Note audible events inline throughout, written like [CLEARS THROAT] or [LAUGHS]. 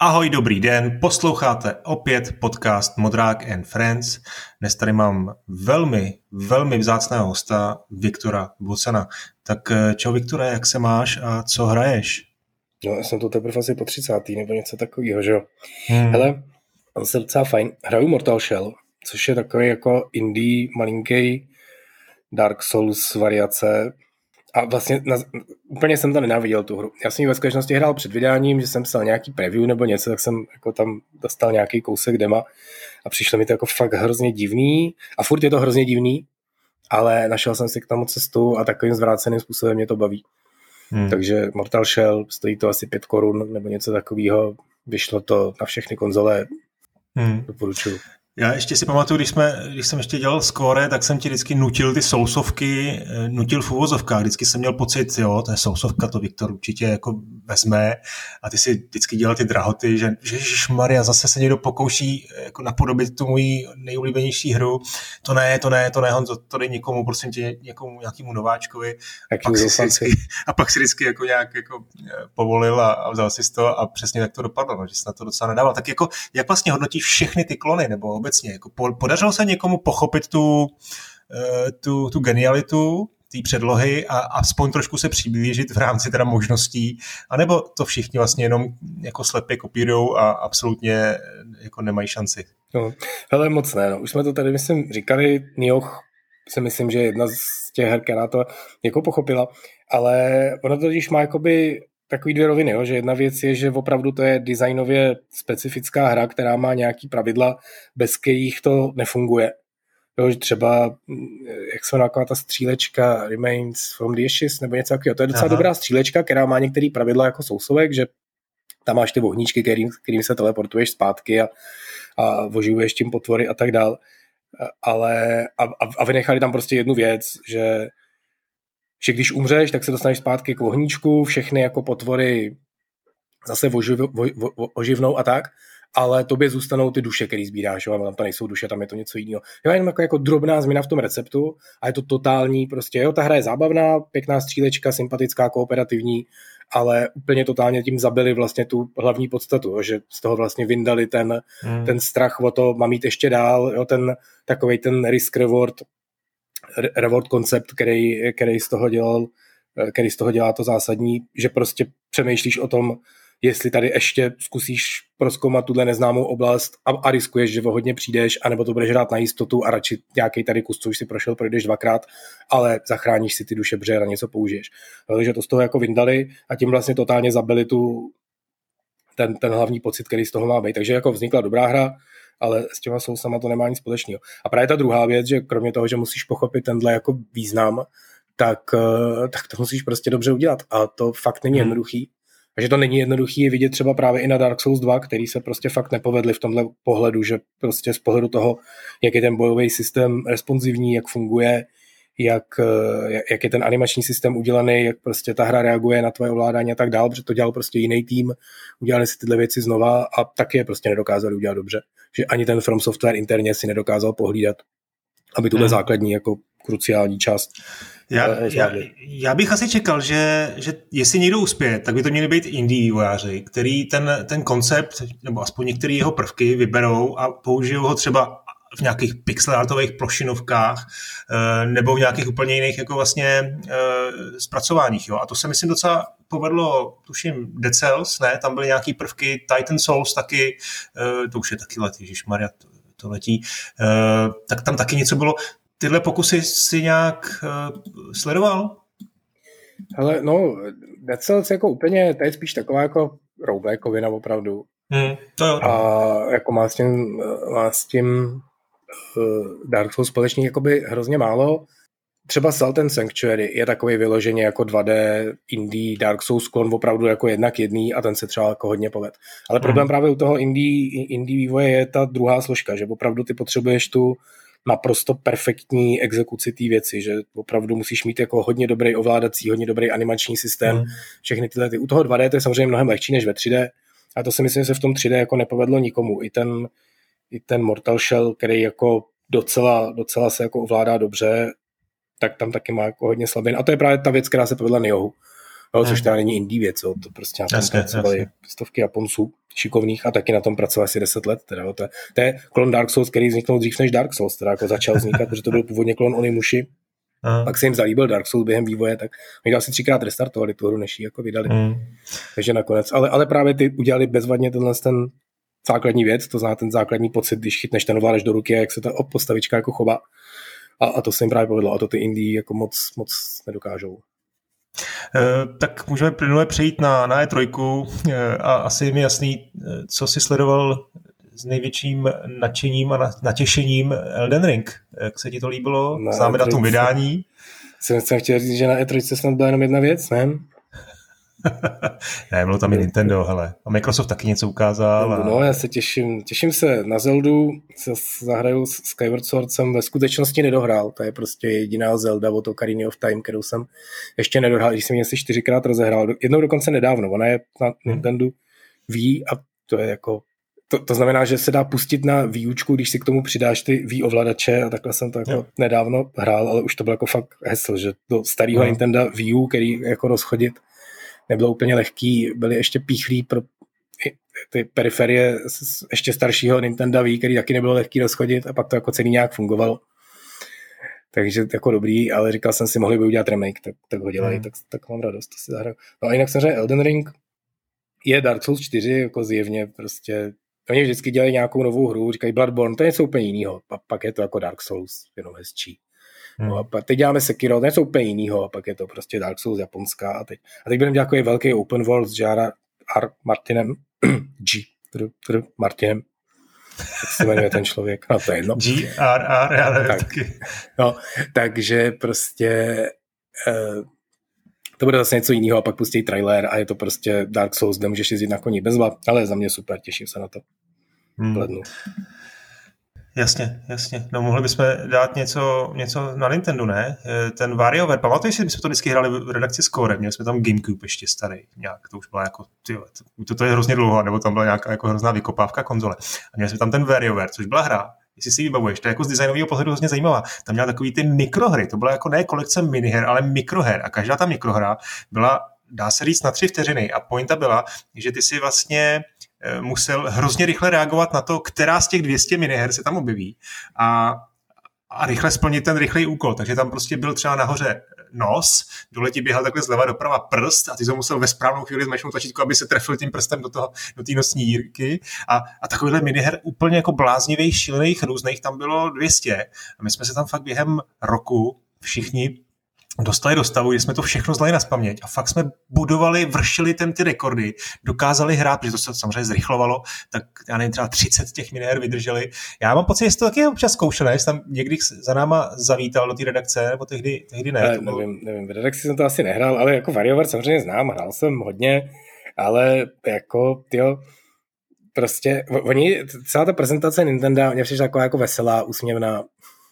Ahoj, dobrý den, posloucháte opět podcast Modrák and Friends. Dnes tady mám velmi, velmi vzácného hosta, Viktora Bucena. Tak eh, čau Viktore, jak se máš a co hraješ? No, já jsem to teprve asi po 30. nebo něco takového, že jo. Hmm. Hele, jsem docela fajn. Hraju Mortal Shell, což je takový jako indie, malinký Dark Souls variace, a vlastně na, úplně jsem to nenáviděl tu hru. Já jsem ji ve skutečnosti hrál před vydáním, že jsem psal nějaký preview nebo něco, tak jsem jako tam dostal nějaký kousek dema a přišlo mi to jako fakt hrozně divný a furt je to hrozně divný, ale našel jsem si k tomu cestu a takovým zvráceným způsobem mě to baví. Hmm. Takže Mortal Shell stojí to asi 5 korun nebo něco takového. Vyšlo to na všechny konzole. Hmm. Doporučuju. Já ještě si pamatuju, když, jsme, když jsem ještě dělal skóre, tak jsem ti vždycky nutil ty sousovky, eh, nutil v uvozovkách. Vždycky jsem měl pocit, jo, to je sousovka, to Viktor určitě jako vezme a ty si vždycky dělal ty drahoty, že, že Maria zase se někdo pokouší eh, jako napodobit tu moji nejoblíbenější hru. To ne, to ne, to ne, Honzo, to dej někomu, prosím tě, někomu, nějakému nováčkovi. A pak, si vždycky, a pak si vždycky jako nějak jako eh, povolil a, a vzal si to a přesně tak to dopadlo, no, že jsi na to docela nedával. Tak jako, jak vlastně hodnotíš všechny ty klony, nebo obecně. Jako podařilo se někomu pochopit tu, eh, tu, tu genialitu té předlohy a aspoň trošku se přiblížit v rámci teda možností, anebo to všichni vlastně jenom jako slepě kopírují a absolutně eh, jako nemají šanci. No, hele, moc ne, no. Už jsme to tady, myslím, říkali, Nioh si myslím, že jedna z těch her, která to jako pochopila, ale to totiž má jakoby takový dvě roviny, jo? že jedna věc je, že opravdu to je designově specifická hra, která má nějaký pravidla, bez kterých to nefunguje. Jo, že třeba, mm, jak se jmenuje ta střílečka Remains from the Ashes, nebo něco takového. To je docela Aha. dobrá střílečka, která má některé pravidla jako sousovek, že tam máš ty ohníčky, kterým, kterým se teleportuješ zpátky a, a oživuješ tím potvory a tak dál. Ale a, a vynechali tam prostě jednu věc, že že když umřeš, tak se dostaneš zpátky k ohníčku, všechny jako potvory zase oživ, o, oživnou a tak, ale tobě zůstanou ty duše, které sbíráš, jo? tam to nejsou duše, tam je to něco jiného. Jo, jenom jako, jako drobná změna v tom receptu a je to totální, prostě jo, ta hra je zábavná, pěkná střílečka, sympatická, kooperativní, ale úplně totálně tím zabili vlastně tu hlavní podstatu, jo, že z toho vlastně vyndali ten, hmm. ten strach o to, mám jít ještě dál, jo, ten takový ten risk reward reward koncept, který, který, z toho dělal, který z toho dělá to zásadní, že prostě přemýšlíš o tom, jestli tady ještě zkusíš proskoumat tuhle neznámou oblast a, a riskuješ, že o hodně přijdeš, anebo to budeš hrát na jistotu a radši nějaký tady kus, co už si prošel, projdeš dvakrát, ale zachráníš si ty duše, protože na něco použiješ. Takže to z toho jako vyndali a tím vlastně totálně zabili tu, ten, ten hlavní pocit, který z toho má být. Takže jako vznikla dobrá hra, ale s těma sousama to nemá nic společného. A právě ta druhá věc, že kromě toho, že musíš pochopit tenhle jako význam, tak, eh, tak to musíš prostě dobře udělat. A to fakt není hmm. jednoduchý. A že to není jednoduchý je vidět třeba právě i na Dark Souls 2, který se prostě fakt nepovedli v tomhle pohledu, že prostě z pohledu toho, jak je ten bojový systém responsivní, jak funguje, jak, eh, jak je ten animační systém udělaný, jak prostě ta hra reaguje na tvoje ovládání a tak dál, protože to dělal prostě jiný tým, udělali si tyhle věci znova a taky je prostě nedokázali udělat dobře. Že ani ten From Software interně si nedokázal pohlídat, aby tuhle hmm. základní jako kruciální část já, eh, já, já bych asi čekal, že, že jestli někdo uspěje, tak by to měli být indie vývojáři, který ten, ten koncept, nebo aspoň některé jeho prvky vyberou a použijou ho třeba v nějakých pixelartových plošinovkách eh, nebo v nějakých úplně jiných jako vlastně eh, zpracováních. Jo? A to se myslím docela povedlo, tuším, Dead Cells, ne? Tam byly nějaký prvky, Titan Souls taky, eh, to už je taky let, Maria, to, to letí, tak tam taky něco bylo. Tyhle pokusy si nějak sledoval? Ale no, Dead Cells jako úplně, to je spíš taková jako roguelikeovina opravdu. Hmm, to jo. A jako má s tím, má s tím Dark Souls společných jakoby hrozně málo. Třeba Salt and Sanctuary je takový vyloženě jako 2D indie Dark Souls sklon opravdu jako jednak jedný a ten se třeba jako hodně poved. Ale problém hmm. právě u toho indie, indie vývoje je ta druhá složka, že opravdu ty potřebuješ tu naprosto perfektní exekuci té věci, že opravdu musíš mít jako hodně dobrý ovládací, hodně dobrý animační systém, hmm. všechny tyhle ty. U toho 2D to je samozřejmě mnohem lehčí než ve 3D, a to si myslím, že se v tom 3D jako nepovedlo nikomu. I ten i ten Mortal Shell, který jako docela, docela se jako ovládá dobře, tak tam taky má jako hodně slabin. A to je právě ta věc, která se povedla Niohu. no, což teda není indie věc, jo, to prostě na tom pracovali stovky Japonců šikovných a taky na tom pracovali asi 10 let. Teda, to, je, to je klon Dark Souls, který vzniknul dřív než Dark Souls, teda jako začal vznikat, protože to byl původně klon Onimushi. Aha. Pak se jim zalíbil Dark Souls během vývoje, tak oni asi třikrát restartovali tu hru, než ji jako vydali. Mm. Takže nakonec, ale, ale právě ty udělali bezvadně tenhle ten základní věc, to zná ten základní pocit, když chytneš ten ovládač do ruky a jak se ta postavička jako chová. A, a to se jim právě povedlo. A to ty indie jako moc, moc nedokážou. E, tak můžeme plynule přejít na, na E3 e, a asi je mi jasný, eh, co si sledoval s největším nadšením a natěšením Elden Ring. Jak se ti to líbilo? Na Známe datum vydání. Jsem, jsem chtěl říct, že na E3 snad byla jenom jedna věc, ne? [LAUGHS] ne, bylo tam i Nintendo, hele. A Microsoft taky něco ukázal. A... No, já se těším, těším se na Zeldu, se zahraju s Skyward Sword jsem ve skutečnosti nedohrál, to je prostě jediná Zelda od Ocarina of Time, kterou jsem ještě nedohrál, když jsem ji asi čtyřikrát rozehrál, jednou dokonce nedávno, ona je na hmm. Nintendo Wii a to je jako to, to znamená, že se dá pustit na výučku, když si k tomu přidáš ty Wii ovladače a takhle jsem to jako jo. nedávno hrál, ale už to bylo jako fakt hesl, že do starého no. Nintendo Wii U, který jako rozchodit nebylo úplně lehký, byly ještě píchlí pro ty periferie z ještě staršího Nintendo Wii, který taky nebylo lehký rozchodit a pak to jako celý nějak fungovalo. Takže jako dobrý, ale říkal jsem si, mohli by udělat remake, tak, tak ho dělají, mm. tak, tak mám radost, to si zahraju. No a jinak jsem řekl, Elden Ring je Dark Souls 4, jako zjevně prostě Oni vždycky dělají nějakou novou hru, říkají Bloodborne, to je něco úplně jiného. A pak je to jako Dark Souls, jenom hezčí. Hmm. No a pak teď děláme Sekiro, to je něco úplně jiného, a pak je to prostě Dark Souls japonská. A teď, a teď budeme dělat takový velký open world s Jara R. Martinem, [CLEARS THROAT] G. Tr, tr, Martinem, jak se jmenuje ten člověk, no to je jedno. G, R, R, já nevím tak, taky. No, takže prostě uh, to bude zase něco jiného a pak pustí trailer a je to prostě Dark Souls, kde můžeš jezdit na koni bezva, ale za mě super, těším se na to. Hmm. Jasně, jasně. No mohli bychom dát něco, něco na Nintendo, ne? Eh, ten WarioWare, pamatuješ si, my jsme to vždycky hráli v redakci Score, měli jsme tam Gamecube ještě starý, nějak, to už byla jako, tyjo, to, to, je hrozně dlouho, nebo tam byla nějaká jako hrozná vykopávka konzole. A měli jsme tam ten WarioWare, což byla hra, jestli si vybavuješ, to je jako z designového pohledu hrozně zajímavá. Tam měla takový ty mikrohry, to byla jako ne kolekce miniher, ale mikroher a každá ta mikrohra byla, dá se říct, na tři vteřiny a pointa byla, že ty si vlastně musel hrozně rychle reagovat na to, která z těch 200 miniher se tam objeví a a rychle splnit ten rychlý úkol. Takže tam prostě byl třeba nahoře nos, dole ti běhal takhle zleva doprava prst a ty to musel ve správnou chvíli zmačknout tlačítko, aby se trefil tím prstem do, toho, do té nosní jírky. A, a takovýhle miniher úplně jako bláznivých, šílených, různých tam bylo 200. A my jsme se tam fakt během roku všichni dostali do stavu, že jsme to všechno znali na spaměť a fakt jsme budovali, vršili ten ty rekordy, dokázali hrát, protože to se samozřejmě zrychlovalo, tak já nevím, třeba 30 těch miniher vydrželi. Já mám pocit, že jsi to taky občas zkoušel, jsi tam někdy za náma zavítal do té redakce, nebo tehdy, tehdy ne. ne nevím, nevím, v redakci jsem to asi nehrál, ale jako VarioWare samozřejmě znám, hrál jsem hodně, ale jako, jo, prostě, oni, celá ta prezentace Nintendo, mě přišla taková jako veselá, úsměvná,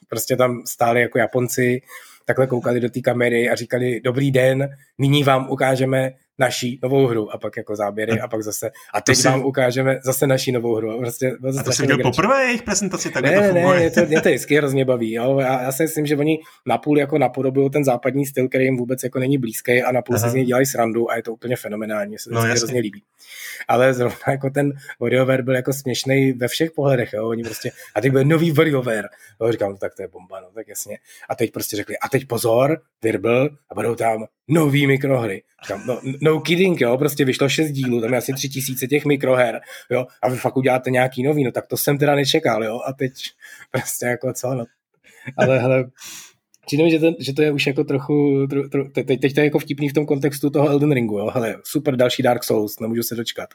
prostě tam stáli jako Japonci, takhle koukali do té kamery a říkali, dobrý den, nyní vám ukážeme naší novou hru a pak jako záběry a pak zase a teď si... vám ukážeme zase naší novou hru. A, prostě, a to jsi viděl poprvé jejich prezentaci, tak ne, to funguje. Ne, mě to, mě to [LAUGHS] vždycky hrozně baví. Jo. Já, já, si myslím, že oni napůl jako napodobují ten západní styl, který jim vůbec jako není blízký a napůl Aha. si z něj dělají srandu a je to úplně fenomenální, se to no, hrozně líbí. Ale zrovna jako ten WarioWare byl jako směšný ve všech pohledech. Jo. Oni prostě, a teď byl nový WarioWare. Jo, říkám, no, tak to je bomba, no, tak jasně. A teď prostě řekli, a teď pozor, Virbl, a budou tam nový mikrohry. Říkám, no, no kidding, jo, prostě vyšlo šest dílů, tam je asi tři tisíce těch mikroher, jo, a vy fakt uděláte nějaký nový, no tak to jsem teda nečekal, jo, a teď prostě jako co, no. Ale hele, Přijde že, to, že to je už jako trochu, tro, tro, teď, teď to je jako vtipný v tom kontextu toho Elden Ringu, jo, hele, super další Dark Souls, nemůžu se dočkat.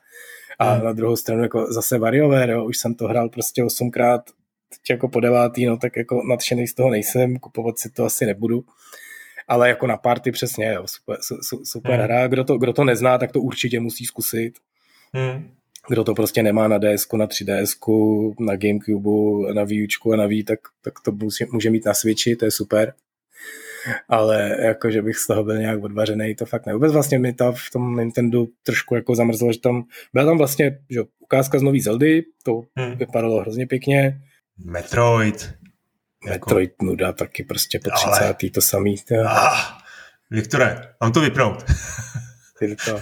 A hmm. na druhou stranu jako zase WarioWare, jo, už jsem to hrál prostě osmkrát, teď jako po devátý, no tak jako nadšený z toho nejsem, kupovat si to asi nebudu ale jako na party přesně, jo, super, super hmm. hra. Kdo to, kdo to nezná, tak to určitě musí zkusit. Hmm. Kdo to prostě nemá na DS, na 3DS, na Gamecube, na Wii a na Wii, tak, tak to musí, může mít na Switchi, to je super. Ale jako, že bych z toho byl nějak odvařený, to fakt ne. Vůbec vlastně mi to v tom Nintendo trošku jako zamrzlo, že tam byla tam vlastně že, ukázka z nový Zeldy, to hmm. vypadalo hrozně pěkně. Metroid. Metroid jako... nuda taky prostě po 30. Ale... to samý. Ah, Viktore, mám to vypnout. [LAUGHS] To...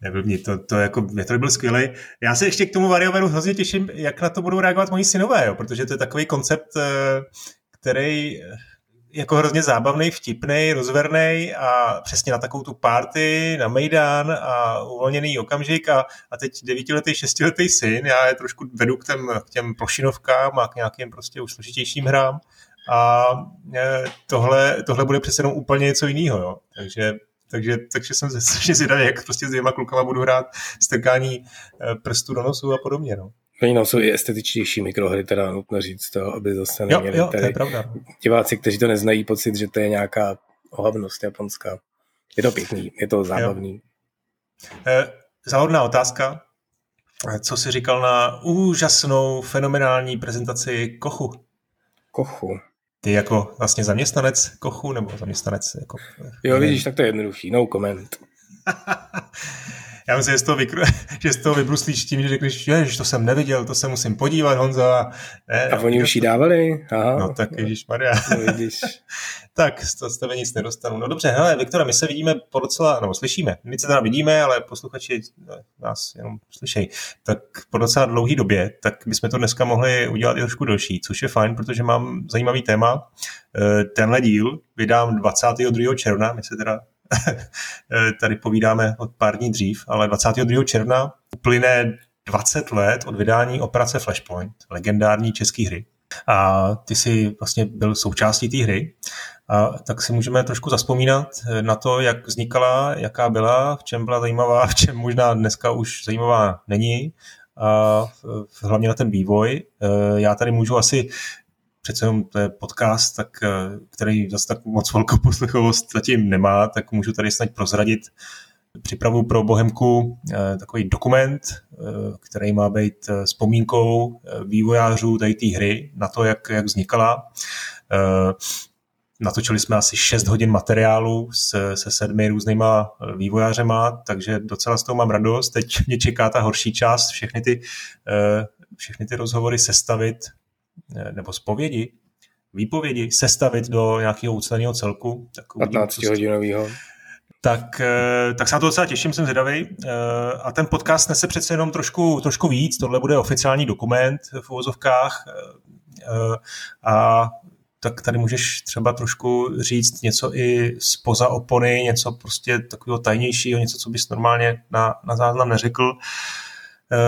Neblbni, to, to jako, mě to byl skvělý. Já se ještě k tomu VarioWareu hrozně těším, jak na to budou reagovat moji synové, jo, protože to je takový koncept, eh, který jako hrozně zábavný, vtipný, rozverný a přesně na takovou tu party, na Mejdan a uvolněný okamžik a, a teď devítiletý, šestiletý syn, já je trošku vedu k těm, k těm plošinovkám a k nějakým prostě už složitějším hrám a e, tohle, tohle bude přece jenom úplně něco jiného, jo. Takže takže, takže jsem strašně zvědavý, [LAUGHS] jak prostě s dvěma klukama budu hrát strkání e, prstů do nosu a podobně. No. Oni no, jsou i estetičtější mikrohry, teda nutno říct to, aby zase neměli jo, jo, tady to je pravda. diváci, kteří to neznají, pocit, že to je nějaká ohavnost japonská. Je to pěkný, je to zábavný. Eh, záhodná otázka. Co jsi říkal na úžasnou, fenomenální prezentaci Kochu? Kochu. Ty jako vlastně zaměstnanec Kochu, nebo zaměstnanec jako... Jo, vidíš, tak to je jednoduchý, no comment. [LAUGHS] já myslím, že z toho, vykru, [LAUGHS] že z toho vybruslíš tím, že řekneš, že to jsem neviděl, to se musím podívat, Honzo. A, ne, a oni už ji dávali? Aha. No tak, Ježíš Maria. No, [LAUGHS] tak, z toho tebe nic nedostanu. No dobře, hele, Viktora, my se vidíme po docela, nebo slyšíme, my se teda vidíme, ale posluchači no, nás jenom slyšejí, tak po docela dlouhé době, tak bychom to dneska mohli udělat i trošku delší, což je fajn, protože mám zajímavý téma. Eh, tenhle díl vydám 22. června, my se teda [LAUGHS] tady povídáme od pár dní dřív, ale 22. června uplyne 20 let od vydání operace Flashpoint, legendární české hry. A ty jsi vlastně byl součástí té hry. A tak si můžeme trošku zaspomínat na to, jak vznikala, jaká byla, v čem byla zajímavá, v čem možná dneska už zajímavá není. A hlavně na ten vývoj. Já tady můžu asi přece jenom to je podcast, tak, eh, který zase tak moc velkou poslechovost zatím nemá, tak můžu tady snad prozradit připravu pro Bohemku eh, takový dokument, eh, který má být vzpomínkou vývojářů tady té hry na to, jak, jak vznikala. Natočili jsme asi 6 hodin materiálu se, se sedmi různýma vývojářema, takže docela z toho mám radost. Teď mě čeká ta horší část, všechny ty, všechny ty rozhovory sestavit, nebo zpovědi, výpovědi sestavit do nějakého uceleného celku. Tak 15 hodinového. Tak, eh, tak se na to docela těším, jsem zvědavý. Eh, a ten podcast nese přece jenom trošku, trošku víc. Tohle bude oficiální dokument v uvozovkách. Eh, a tak tady můžeš třeba trošku říct něco i spoza opony, něco prostě takového tajnějšího, něco, co bys normálně na, na záznam neřekl. Uh, Eh,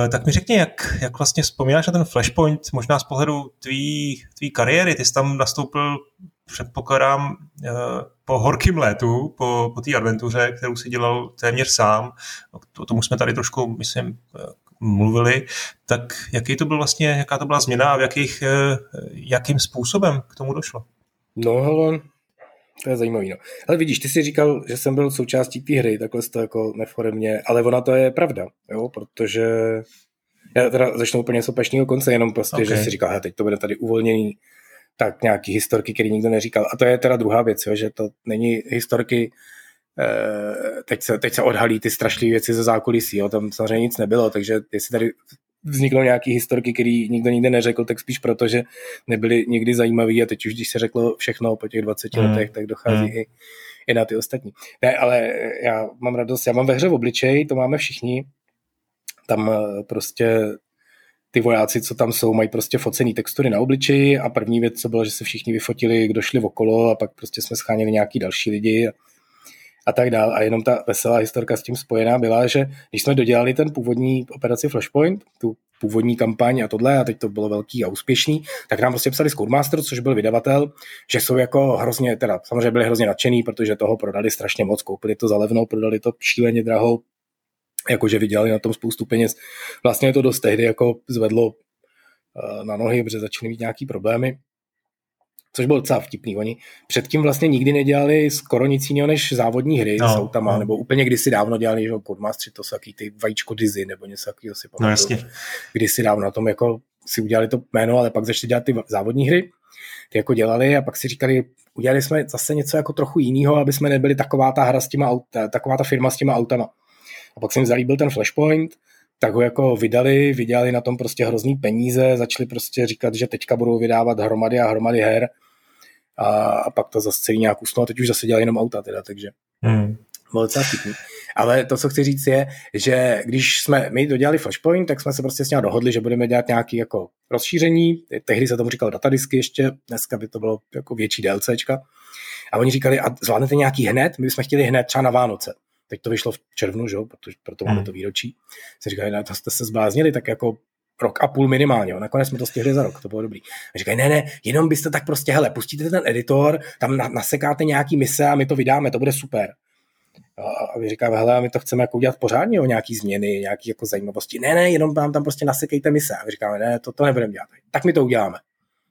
tak mi řekni, jak, jak vlastně vzpomínáš na ten Flashpoint, možná z pohledu tvý, tvý kariéry, ty jsi tam nastoupil, předpokládám, eh, po horkým létu, po, po té adventuře, kterou si dělal téměř sám, o tom jsme tady trošku, myslím, eh, mluvili, tak jaký to byl vlastně, jaká to byla změna a v jakých, jakým způsobem k tomu došlo? No, hele, to je zajímavý, no. Ale vidíš, ty jsi říkal, že jsem byl součástí té hry, takhle to jako neforemně, ale ona to je pravda, jo, protože já teda začnu úplně z opačného konce, jenom prostě, okay. že si říkal, teď to bude tady uvolněný, tak nějaký historky, který nikdo neříkal. A to je teda druhá věc, jo, že to není historky, eh, teď, se, teď se odhalí ty strašlivé věci ze zákulisí, jo, tam samozřejmě nic nebylo, takže jestli tady vzniknou nějaký historky, který nikdo nikdy neřekl, tak spíš proto, že nebyly nikdy zajímavý a teď už, když se řeklo všechno po těch 20 mm. letech, tak dochází mm. i, i na ty ostatní. Ne, ale já mám radost, já mám ve hře v obličej, to máme všichni, tam eh, prostě ty vojáci, co tam jsou, mají prostě focený textury na obličeji a první věc, co bylo, že se všichni vyfotili, kdo šli okolo a pak prostě jsme scháněli nějaký další lidi a a tak dál. A jenom ta veselá historka s tím spojená byla, že když jsme dodělali ten původní operaci Flashpoint, tu původní kampaň a tohle, a teď to bylo velký a úspěšný, tak nám prostě psali Codemaster, což byl vydavatel, že jsou jako hrozně, teda samozřejmě byli hrozně nadšený, protože toho prodali strašně moc, koupili to za levnou, prodali to šíleně drahou, jakože vydělali na tom spoustu peněz. Vlastně to dost tehdy jako zvedlo eh, na nohy, protože začaly mít nějaký problémy což bylo docela vtipný. Oni předtím vlastně nikdy nedělali skoro nic jiného než závodní hry no, s autama, no. nebo úplně kdysi dávno dělali, že podmastři, to jsou taky ty vajíčko Dizzy, nebo něco takového si pamatuju. No jasně. Kdysi dávno na tom jako si udělali to jméno, ale pak začali dělat ty závodní hry, ty jako dělali a pak si říkali, udělali jsme zase něco jako trochu jiného, aby jsme nebyli taková ta hra s těma auta, taková ta firma s těma autama. A pak se jim zalíbil ten Flashpoint, tak ho jako vydali, vydělali na tom prostě hrozný peníze, začali prostě říkat, že teďka budou vydávat hromady a hromady her a, a pak to zase celý nějak usnul a teď už zase dělají jenom auta teda, takže hmm. bylo docela vtipný. Ale to, co chci říct, je, že když jsme my dodělali Flashpoint, tak jsme se prostě s ním dohodli, že budeme dělat nějaké jako rozšíření. Tehdy se tomu říkal datadisky ještě, dneska by to bylo jako větší DLCčka. A oni říkali, a zvládnete nějaký hned? My bychom chtěli hned třeba na Vánoce. Teď to vyšlo v červnu, že? Proto, proto máme hmm. to výročí. Se říkali, ne, to jste se zbláznili, tak jako rok a půl minimálně. Jo. Nakonec jsme to stihli za rok, to bylo dobrý. A říkají, ne, ne, jenom byste tak prostě, hele, pustíte ten editor, tam nasekáte nějaký mise a my to vydáme, to bude super. A vy říkáme, hele, my to chceme jako udělat pořádně, o nějaký změny, nějaký jako zajímavosti. Ne, ne, jenom vám tam prostě nasekejte mise. A vy říkáme, ne, to, to nebudeme dělat. Tak my to uděláme.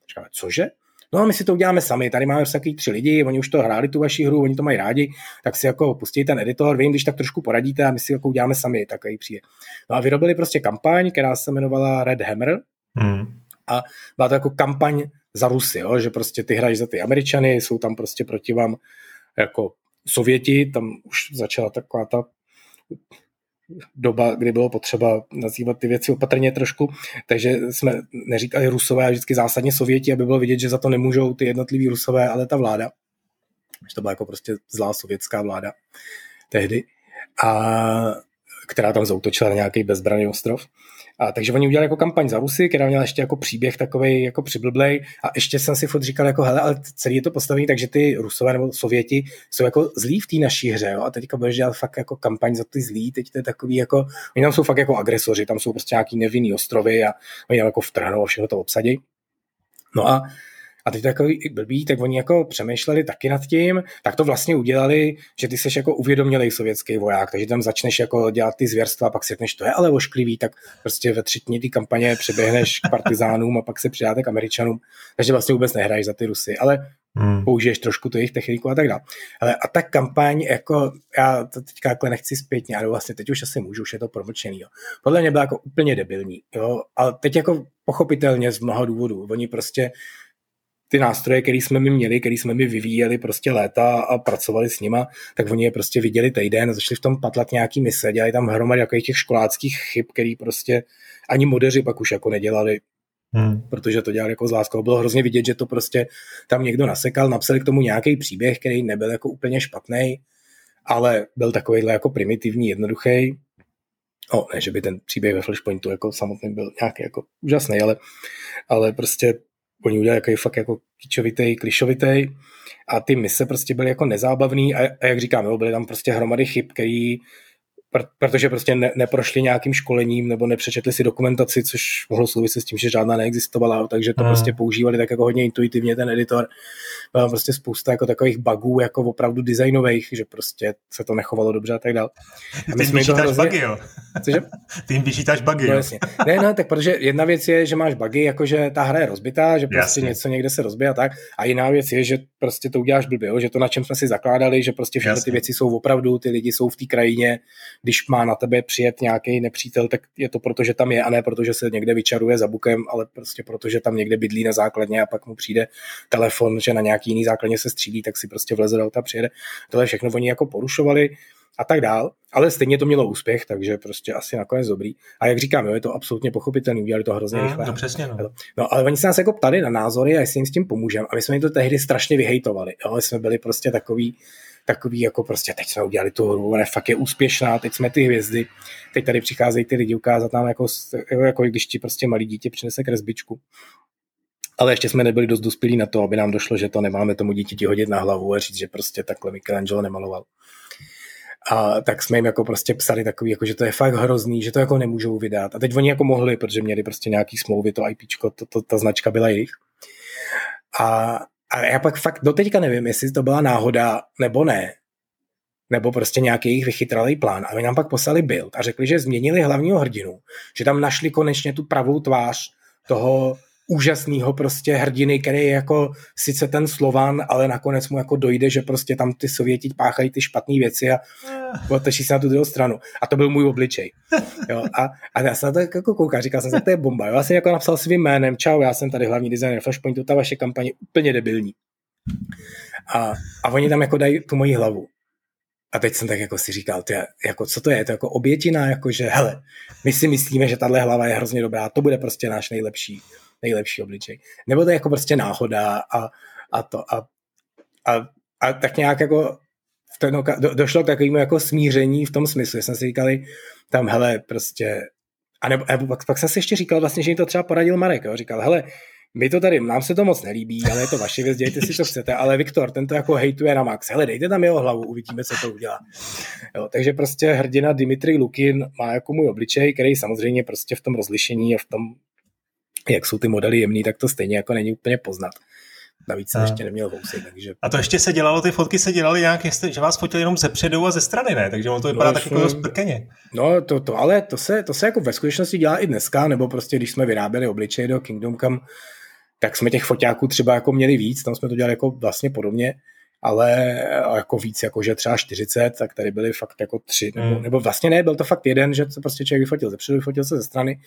Říkáme, cože? No my si to uděláme sami, tady máme takový tři lidi, oni už to hráli tu vaši hru, oni to mají rádi, tak si jako pustí ten editor, vy jim když tak trošku poradíte a my si jako uděláme sami, takový přijde. No a vyrobili prostě kampaň, která se jmenovala Red Hammer hmm. a byla to jako kampaň za Rusy, jo? že prostě ty hrají za ty Američany, jsou tam prostě proti vám jako Sověti, tam už začala taková ta doba, kdy bylo potřeba nazývat ty věci opatrně trošku, takže jsme neříkali rusové, ale vždycky zásadně sověti, aby bylo vidět, že za to nemůžou ty jednotliví rusové, ale ta vláda. Že to byla jako prostě zlá sovětská vláda tehdy. A která tam zautočila na nějaký bezbraný ostrov. A, takže oni udělali jako kampaň za Rusy, která měla ještě jako příběh takový jako přiblblej a ještě jsem si furt říkal jako hele, ale celý je to postavený, takže ty Rusové nebo Sověti jsou jako zlí v té naší hře, jo? a teďka budeš dělat fakt jako kampaň za ty zlí, teď to je takový jako, oni tam jsou fakt jako agresoři, tam jsou prostě nějaký nevinný ostrovy a oni tam jako vtrhnou a všechno to obsadí. No a a teď takový blbý, tak oni jako přemýšleli taky nad tím, tak to vlastně udělali, že ty seš jako uvědomělý sovětský voják, takže tam začneš jako dělat ty zvěrstva, pak si řekneš, to je ale ošklivý, tak prostě ve třetině ty kampaně přeběhneš k partizánům a pak se přidáte k američanům, takže vlastně vůbec nehraješ za ty Rusy, ale hmm. použiješ trošku tu jejich techniku a tak dále. Ale a ta kampaň, jako já to teďka jako nechci zpětně, ale vlastně teď už asi můžu, už je to promlčený. Jo. Podle mě byla jako úplně debilní. Jo. Ale teď jako pochopitelně z mnoha důvodů. Oni prostě ty nástroje, které jsme my měli, které jsme my vyvíjeli prostě léta a pracovali s nima, tak oni je prostě viděli týden, začali v tom patlat nějaký mise, dělali tam hromady jako těch školáckých chyb, který prostě ani modeři pak už jako nedělali, Hmm. protože to dělali jako z láskou. Bylo hrozně vidět, že to prostě tam někdo nasekal, napsali k tomu nějaký příběh, který nebyl jako úplně špatný, ale byl takovýhle jako primitivní, jednoduchý. O, ne, že by ten příběh ve Flashpointu jako samotný byl nějaký jako úžasný, ale, ale prostě oni udělali jako fakt jako kičovitej, klišovitej. A ty mise prostě byly jako nezábavný a, a jak říkám, jo, byly tam prostě hromady chyb, který protože prostě ne, neprošli nějakým školením nebo nepřečetli si dokumentaci, což mohlo souviset s tím, že žádná neexistovala, takže to hmm. prostě používali tak jako hodně intuitivně ten editor. Byla prostě spousta jako takových bugů, jako opravdu designových, že prostě se to nechovalo dobře a tak dále. Ty jim vyčítáš hrozně... bugy, jo? Cože? Ty jim vyčítáš bugy, no, jo? Jasně. Ne, ne, tak protože jedna věc je, že máš bugy, jakože ta hra je rozbitá, že prostě jasně. něco někde se rozbije a tak. A jiná věc je, že prostě to uděláš blbě, jo? že to, na čem jsme si zakládali, že prostě všechny ty věci jsou opravdu, ty lidi jsou v té krajině, když má na tebe přijet nějaký nepřítel, tak je to proto, že tam je a ne proto, že se někde vyčaruje za bukem, ale prostě proto, že tam někde bydlí na základně a pak mu přijde telefon, že na nějaký jiný základně se střílí, tak si prostě vleze do auta přijede. Tohle všechno oni jako porušovali a tak dál, ale stejně to mělo úspěch, takže prostě asi nakonec dobrý. A jak říkám, jo, je to absolutně pochopitelný, udělali to hrozně mm, rychle. No přesně, no. no. ale oni se nás jako ptali na názory a jestli jim s tím pomůžeme. A my jsme jim to tehdy strašně vyhejtovali. Jo? jsme byli prostě takový, takový jako prostě teď jsme udělali tu hru, ona fakt je úspěšná, teď jsme ty hvězdy, teď tady přicházejí ty lidi ukázat nám jako, jako když ti prostě malý dítě přinese kresbičku. Ale ještě jsme nebyli dost dospělí na to, aby nám došlo, že to nemáme tomu dítěti hodit na hlavu a říct, že prostě takhle Michelangelo nemaloval. A tak jsme jim jako prostě psali takový, jako, že to je fakt hrozný, že to jako nemůžou vydat. A teď oni jako mohli, protože měli prostě nějaký smlouvy, to IPčko, to, to, ta značka byla jejich. A, a já pak fakt doteďka nevím, jestli to byla náhoda nebo ne, nebo prostě nějaký jejich vychytralý plán. A oni nám pak poslali build a řekli, že změnili hlavního hrdinu, že tam našli konečně tu pravou tvář toho úžasného prostě hrdiny, který je jako sice ten Slovan, ale nakonec mu jako dojde, že prostě tam ty Sověti páchají ty špatné věci a otočí se na tu druhou stranu. A to byl můj obličej. Jo, a, a já jsem na to jako koukal, říkal jsem si, to je bomba. Jo, já jsem jako napsal svým jménem, čau, já jsem tady hlavní designer Flashpointu, ta vaše kampaně úplně debilní. A, a oni tam jako dají tu moji hlavu. A teď jsem tak jako si říkal, ty, jako, co to je? To jako obětina, jako že hele, my si myslíme, že tahle hlava je hrozně dobrá, to bude prostě náš nejlepší nejlepší obličej. Nebo to je jako prostě náhoda a, a to a, a, a tak nějak jako v ten, do, došlo k takovému jako smíření v tom smyslu, že jsme si říkali, tam hele, prostě a nebo, nebo pak, pak jsem si ještě říkal vlastně, že mi to třeba poradil Marek, jo? říkal, hele, my to tady, nám se to moc nelíbí, ale je to vaše věc, dějte si, co chcete, ale Viktor, ten to jako hejtuje na max. Hele, dejte tam jeho hlavu, uvidíme, co to udělá. Jo, takže prostě hrdina Dimitri Lukin má jako můj obličej, který samozřejmě prostě v tom rozlišení a v tom, jak jsou ty modely jemný, tak to stejně jako není úplně poznat. Navíc jsem ještě neměl vousy, takže... A to ještě se dělalo, ty fotky se dělaly nějak, že vás fotili jenom ze předu a ze strany, ne? Takže on to vypadá no, tak jako zprkeně. No, to, to, ale to se, to se jako ve skutečnosti dělá i dneska, nebo prostě když jsme vyráběli obličej do Kingdom Come, tak jsme těch foťáků třeba jako měli víc, tam jsme to dělali jako vlastně podobně, ale jako víc, jako že třeba 40, tak tady byly fakt jako tři, nebo, hmm. nebo vlastně ne, byl to fakt jeden, že se prostě člověk vyfotil ze předu, vyfotil se ze strany,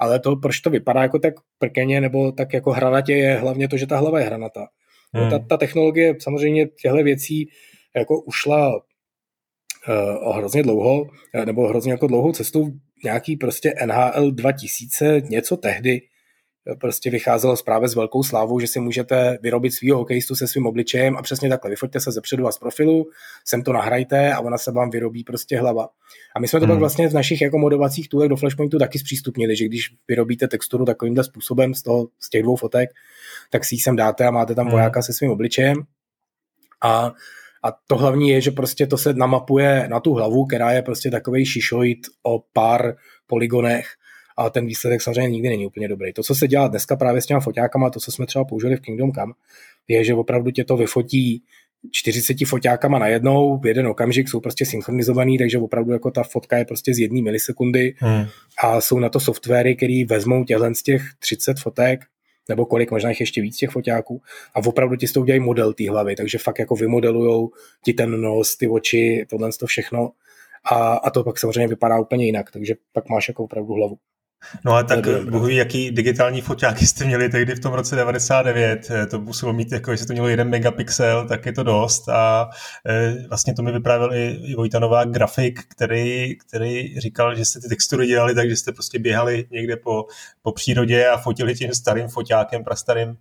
ale to, proč to vypadá jako tak prkeně nebo tak jako hranatě, je hlavně to, že ta hlava je hranatá. Hmm. Ta, ta technologie samozřejmě těchto věcí jako ušla uh, hrozně dlouho, eh, nebo hrozně jako dlouhou cestu, nějaký prostě NHL 2000, něco tehdy, prostě vycházelo právě s velkou slávou, že si můžete vyrobit svýho hokejistu se svým obličejem a přesně takhle, vyfoďte se ze předu a z profilu, sem to nahrajte a ona se vám vyrobí prostě hlava. A my jsme to hmm. pak vlastně v našich jako modovacích toolech do Flashpointu taky zpřístupnili, že když vyrobíte texturu takovýmhle způsobem z, toho, z těch dvou fotek, tak si ji sem dáte a máte tam hmm. vojáka se svým obličejem. A a to hlavní je, že prostě to se namapuje na tu hlavu, která je prostě takový šišoid o pár poligonech a ten výsledek samozřejmě nikdy není úplně dobrý. To, co se dělá dneska právě s těma foťákama, to, co jsme třeba použili v Kingdom Come, je, že opravdu tě to vyfotí 40 foťákama najednou, v jeden okamžik jsou prostě synchronizovaný, takže opravdu jako ta fotka je prostě z jedné milisekundy hmm. a jsou na to softwary, který vezmou těchto z těch 30 fotek, nebo kolik, možná jich ještě víc těch foťáků a opravdu ti z toho udělají model té hlavy, takže fakt jako vymodelujou ti ten nos, ty oči, tohle to všechno a, a to pak samozřejmě vypadá úplně jinak, takže pak máš jako opravdu hlavu. No a tak Bůh ví, jaký digitální foťáky jste měli tehdy v tom roce 99. Eh, to muselo mít, jako jestli to mělo jeden megapixel, tak je to dost. A e, vlastně to mi vyprávěl i, i Vojta Novák, grafik, který, který říkal, že jste ty textury dělali tak, že jste prostě běhali někde po, po přírodě a fotili tím starým foťákem, prastarým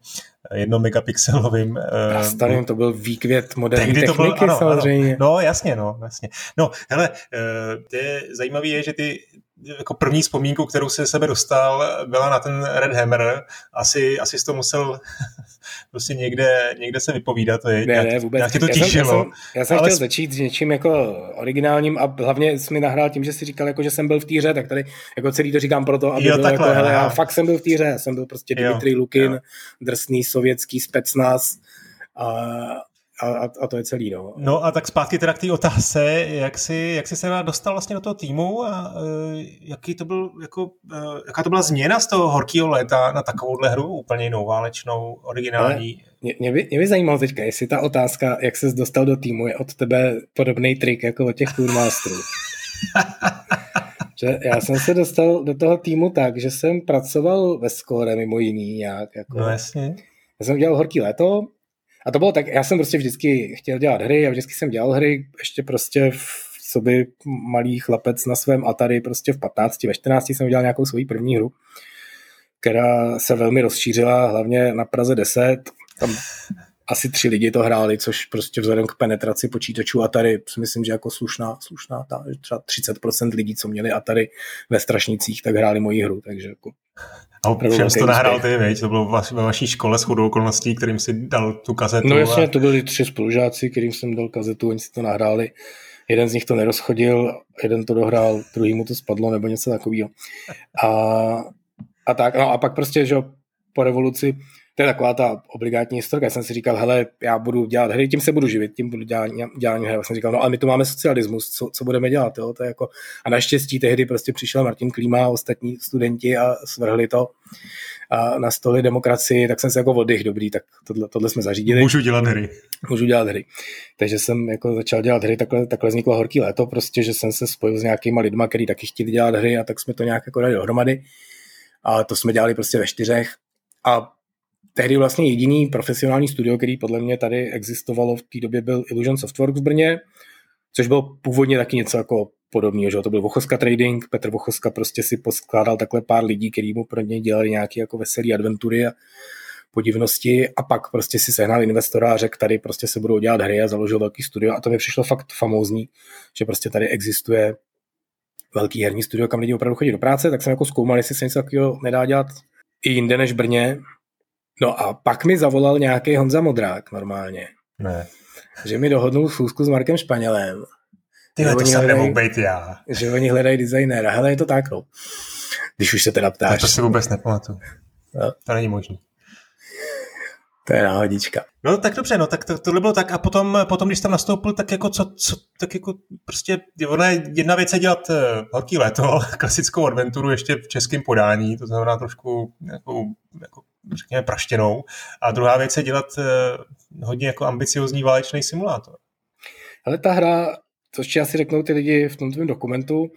eh, jedno megapixelovým. Prastarým, to byl výkvět moderní techniky to byl, ano, samozřejmě. Ano, no jasně, no, jasně. No, hele, to je zajímavé je, že ty jako první vzpomínku, kterou si sebe dostal, byla na ten Red Hammer. Asi, asi jsi to musel [LAUGHS] prostě někde, někde se vypovídat. To je, ne, ne, vůbec. Nějak to já Jsem, já jsem, já jsem ale... chtěl začít s něčím jako originálním a hlavně jsi mi nahrál tím, že jsi říkal, jako, že jsem byl v týře, tak tady jako celý to říkám proto, aby jo, bylo takhle, jako, hele, já fakt jsem byl v týře, já jsem byl prostě Dimitri Lukin, jo. drsný sovětský specnaz a, a, a to je celý. No. no a tak zpátky teda k té otázce, jak jsi, jak jsi se dostal vlastně do toho týmu a uh, jaký to byl, jako, uh, jaká to byla změna z toho horkého léta na takovouhle hru, úplně jinou, válečnou, originální? Mě, mě, by, mě by zajímalo teďka, jestli ta otázka, jak jsi dostal do týmu, je od tebe podobný trik jako od těch Tourmasterů. že já jsem se dostal do toho týmu tak, že jsem pracoval ve skóre mimo jiný nějak. Jako, no jasně. Já jsem dělal horký léto, a to bylo tak, já jsem prostě vždycky chtěl dělat hry a vždycky jsem dělal hry, ještě prostě v sobě malý chlapec na svém Atari, prostě v 15, ve 14 jsem udělal nějakou svou první hru, která se velmi rozšířila, hlavně na Praze 10, tam asi tři lidi to hráli, což prostě vzhledem k penetraci počítačů Atari, myslím, že jako slušná, slušná ta, třeba 30% lidí, co měli Atari ve Strašnicích, tak hráli moji hru, takže jako a všem to nahrál ty, veď? To bylo ve vaší škole s chodou okolností, kterým si dal tu kazetu. No jasně, a... to byli tři spolužáci, kterým jsem dal kazetu, oni si to nahráli. Jeden z nich to nerozchodil, jeden to dohrál, druhý mu to spadlo, nebo něco takového. A, a tak, no a pak prostě, že po revoluci to je taková ta obligátní historka. Já jsem si říkal, hele, já budu dělat hry, tím se budu živit, tím budu dělat dělání hry. Já jsem říkal, no ale my tu máme socialismus, co, co budeme dělat, jo? To je jako... A naštěstí tehdy prostě přišel Martin Klíma a ostatní studenti a svrhli to a na stoli demokracii, tak jsem se jako oddych dobrý, tak tohle, tohle jsme zařídili. Můžu dělat hry. Můžu dělat hry. Takže jsem jako začal dělat hry, takhle, takhle vzniklo horký léto, prostě, že jsem se spojil s nějakýma lidma, kteří taky chtěli dělat hry a tak jsme to nějak jako dali dohromady. A to jsme dělali prostě ve čtyřech. A tehdy vlastně jediný profesionální studio, který podle mě tady existovalo v té době, byl Illusion Softworks v Brně, což bylo původně taky něco jako podobného, že to byl Vochoska Trading, Petr Vochoska prostě si poskládal takhle pár lidí, kteří mu pro něj dělali nějaké jako veselé adventury a podivnosti a pak prostě si sehnal investora a řekl, tady prostě se budou dělat hry a založil velký studio. A to mi přišlo fakt famózní, že prostě tady existuje velký herní studio, kam lidi opravdu chodí do práce, tak jsem jako zkoumal, jestli se něco takového nedá dělat i jinde než Brně. No a pak mi zavolal nějaký Honza Modrák normálně. Ne. Že mi dohodnul schůzku s Markem Španělem. Ty to jsem nemohl být já. Že oni hledají designéra. Hele, je to tak, no. Když už se teda ptáš. to si vůbec nepamatuju. No. To není možné. To je náhodička. No tak dobře, no tak to, tohle bylo tak a potom, potom když tam nastoupil, tak jako co, co tak jako prostě, ona je jedna věc je dělat uh, horký léto, [LAUGHS] klasickou adventuru ještě v českém podání, to znamená trošku jako, jako řekněme praštěnou a druhá věc je dělat uh, hodně jako ambiciozní válečný simulátor. Ale ta hra, což asi řeknou ty lidi v tom tvém dokumentu,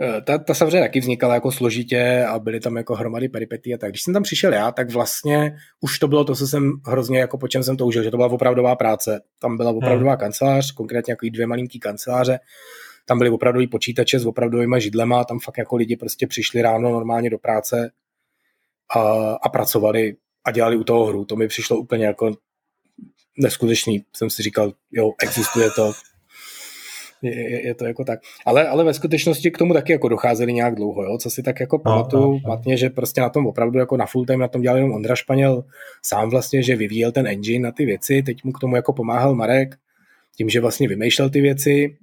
Eh, ta, ta samozřejmě taky vznikala jako složitě a byly tam jako hromady peripetí a tak. Když jsem tam přišel já, tak vlastně už to bylo to, co jsem hrozně jako po čem jsem toužil, že to byla opravdová práce. Tam byla opravdová hmm. kancelář, konkrétně jako dvě malinký kanceláře. Tam byly opravdový počítače s opravdovými židlema, tam fakt jako lidi prostě přišli ráno normálně do práce a, a pracovali a dělali u toho hru. To mi přišlo úplně jako neskutečný. Jsem si říkal, jo, existuje to, je, je to jako tak. Ale, ale ve skutečnosti k tomu taky jako docházeli nějak dlouho, jo? co si tak jako no, pamatuju no, no. matně, že prostě na tom opravdu jako na full time na tom dělal jenom Ondra Španěl sám vlastně, že vyvíjel ten engine na ty věci, teď mu k tomu jako pomáhal Marek, tím, že vlastně vymýšlel ty věci,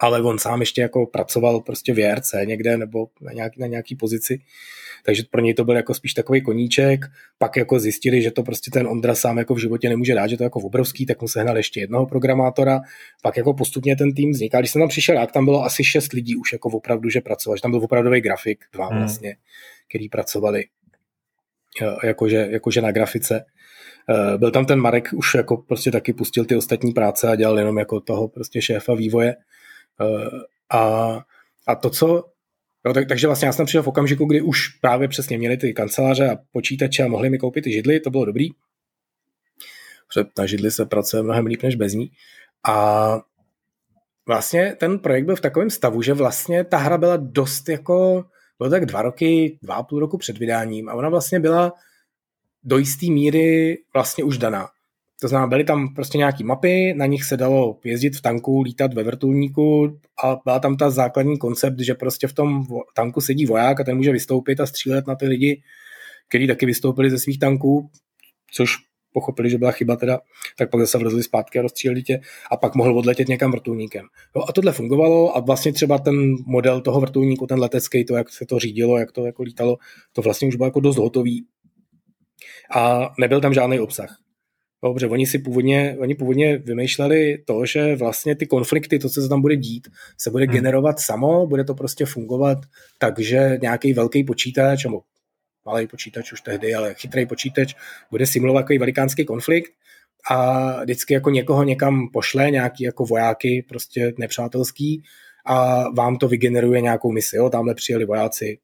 ale on sám ještě jako pracoval prostě v JRC někde nebo na nějaký, na nějaký pozici takže pro něj to byl jako spíš takový koníček, pak jako zjistili, že to prostě ten Ondra sám jako v životě nemůže dát, že to je jako obrovský, tak mu sehnal ještě jednoho programátora, pak jako postupně ten tým vznikal. Když jsem tam přišel, jak tam bylo asi šest lidí už jako opravdu, že pracoval, že tam byl opravdový grafik, dva hmm. vlastně, který pracovali jakože, jakože na grafice. Eh, byl tam ten Marek, už jako prostě taky pustil ty ostatní práce a dělal jenom jako toho prostě šéfa vývoje. Eh, a, a to, co No, tak, takže vlastně já jsem přišel v okamžiku, kdy už právě přesně měli ty kanceláře a počítače a mohli mi koupit ty židly, to bylo dobrý. Protože na židli se pracuje mnohem líp než bez ní. A vlastně ten projekt byl v takovém stavu, že vlastně ta hra byla dost jako, bylo tak dva roky, dva a půl roku před vydáním a ona vlastně byla do jisté míry vlastně už daná. To znamená, byly tam prostě nějaký mapy, na nich se dalo jezdit v tanku, lítat ve vrtulníku a byla tam ta základní koncept, že prostě v tom tanku sedí voják a ten může vystoupit a střílet na ty lidi, kteří taky vystoupili ze svých tanků, což pochopili, že byla chyba teda, tak pak zase vlezli zpátky a rozstříleli tě a pak mohl odletět někam vrtulníkem. No a tohle fungovalo a vlastně třeba ten model toho vrtulníku, ten letecký, to, jak se to řídilo, jak to jako lítalo, to vlastně už bylo jako dost hotový. A nebyl tam žádný obsah. Dobře, oni si původně, oni původně vymýšleli to, že vlastně ty konflikty, to, co se tam bude dít, se bude hmm. generovat samo, bude to prostě fungovat takže nějaký velký počítač, nebo malý počítač už tehdy, ale chytrý počítač, bude simulovat takový velikánský konflikt a vždycky jako někoho někam pošle, nějaký jako vojáky prostě nepřátelský a vám to vygeneruje nějakou misi, jo, tamhle přijeli vojáci,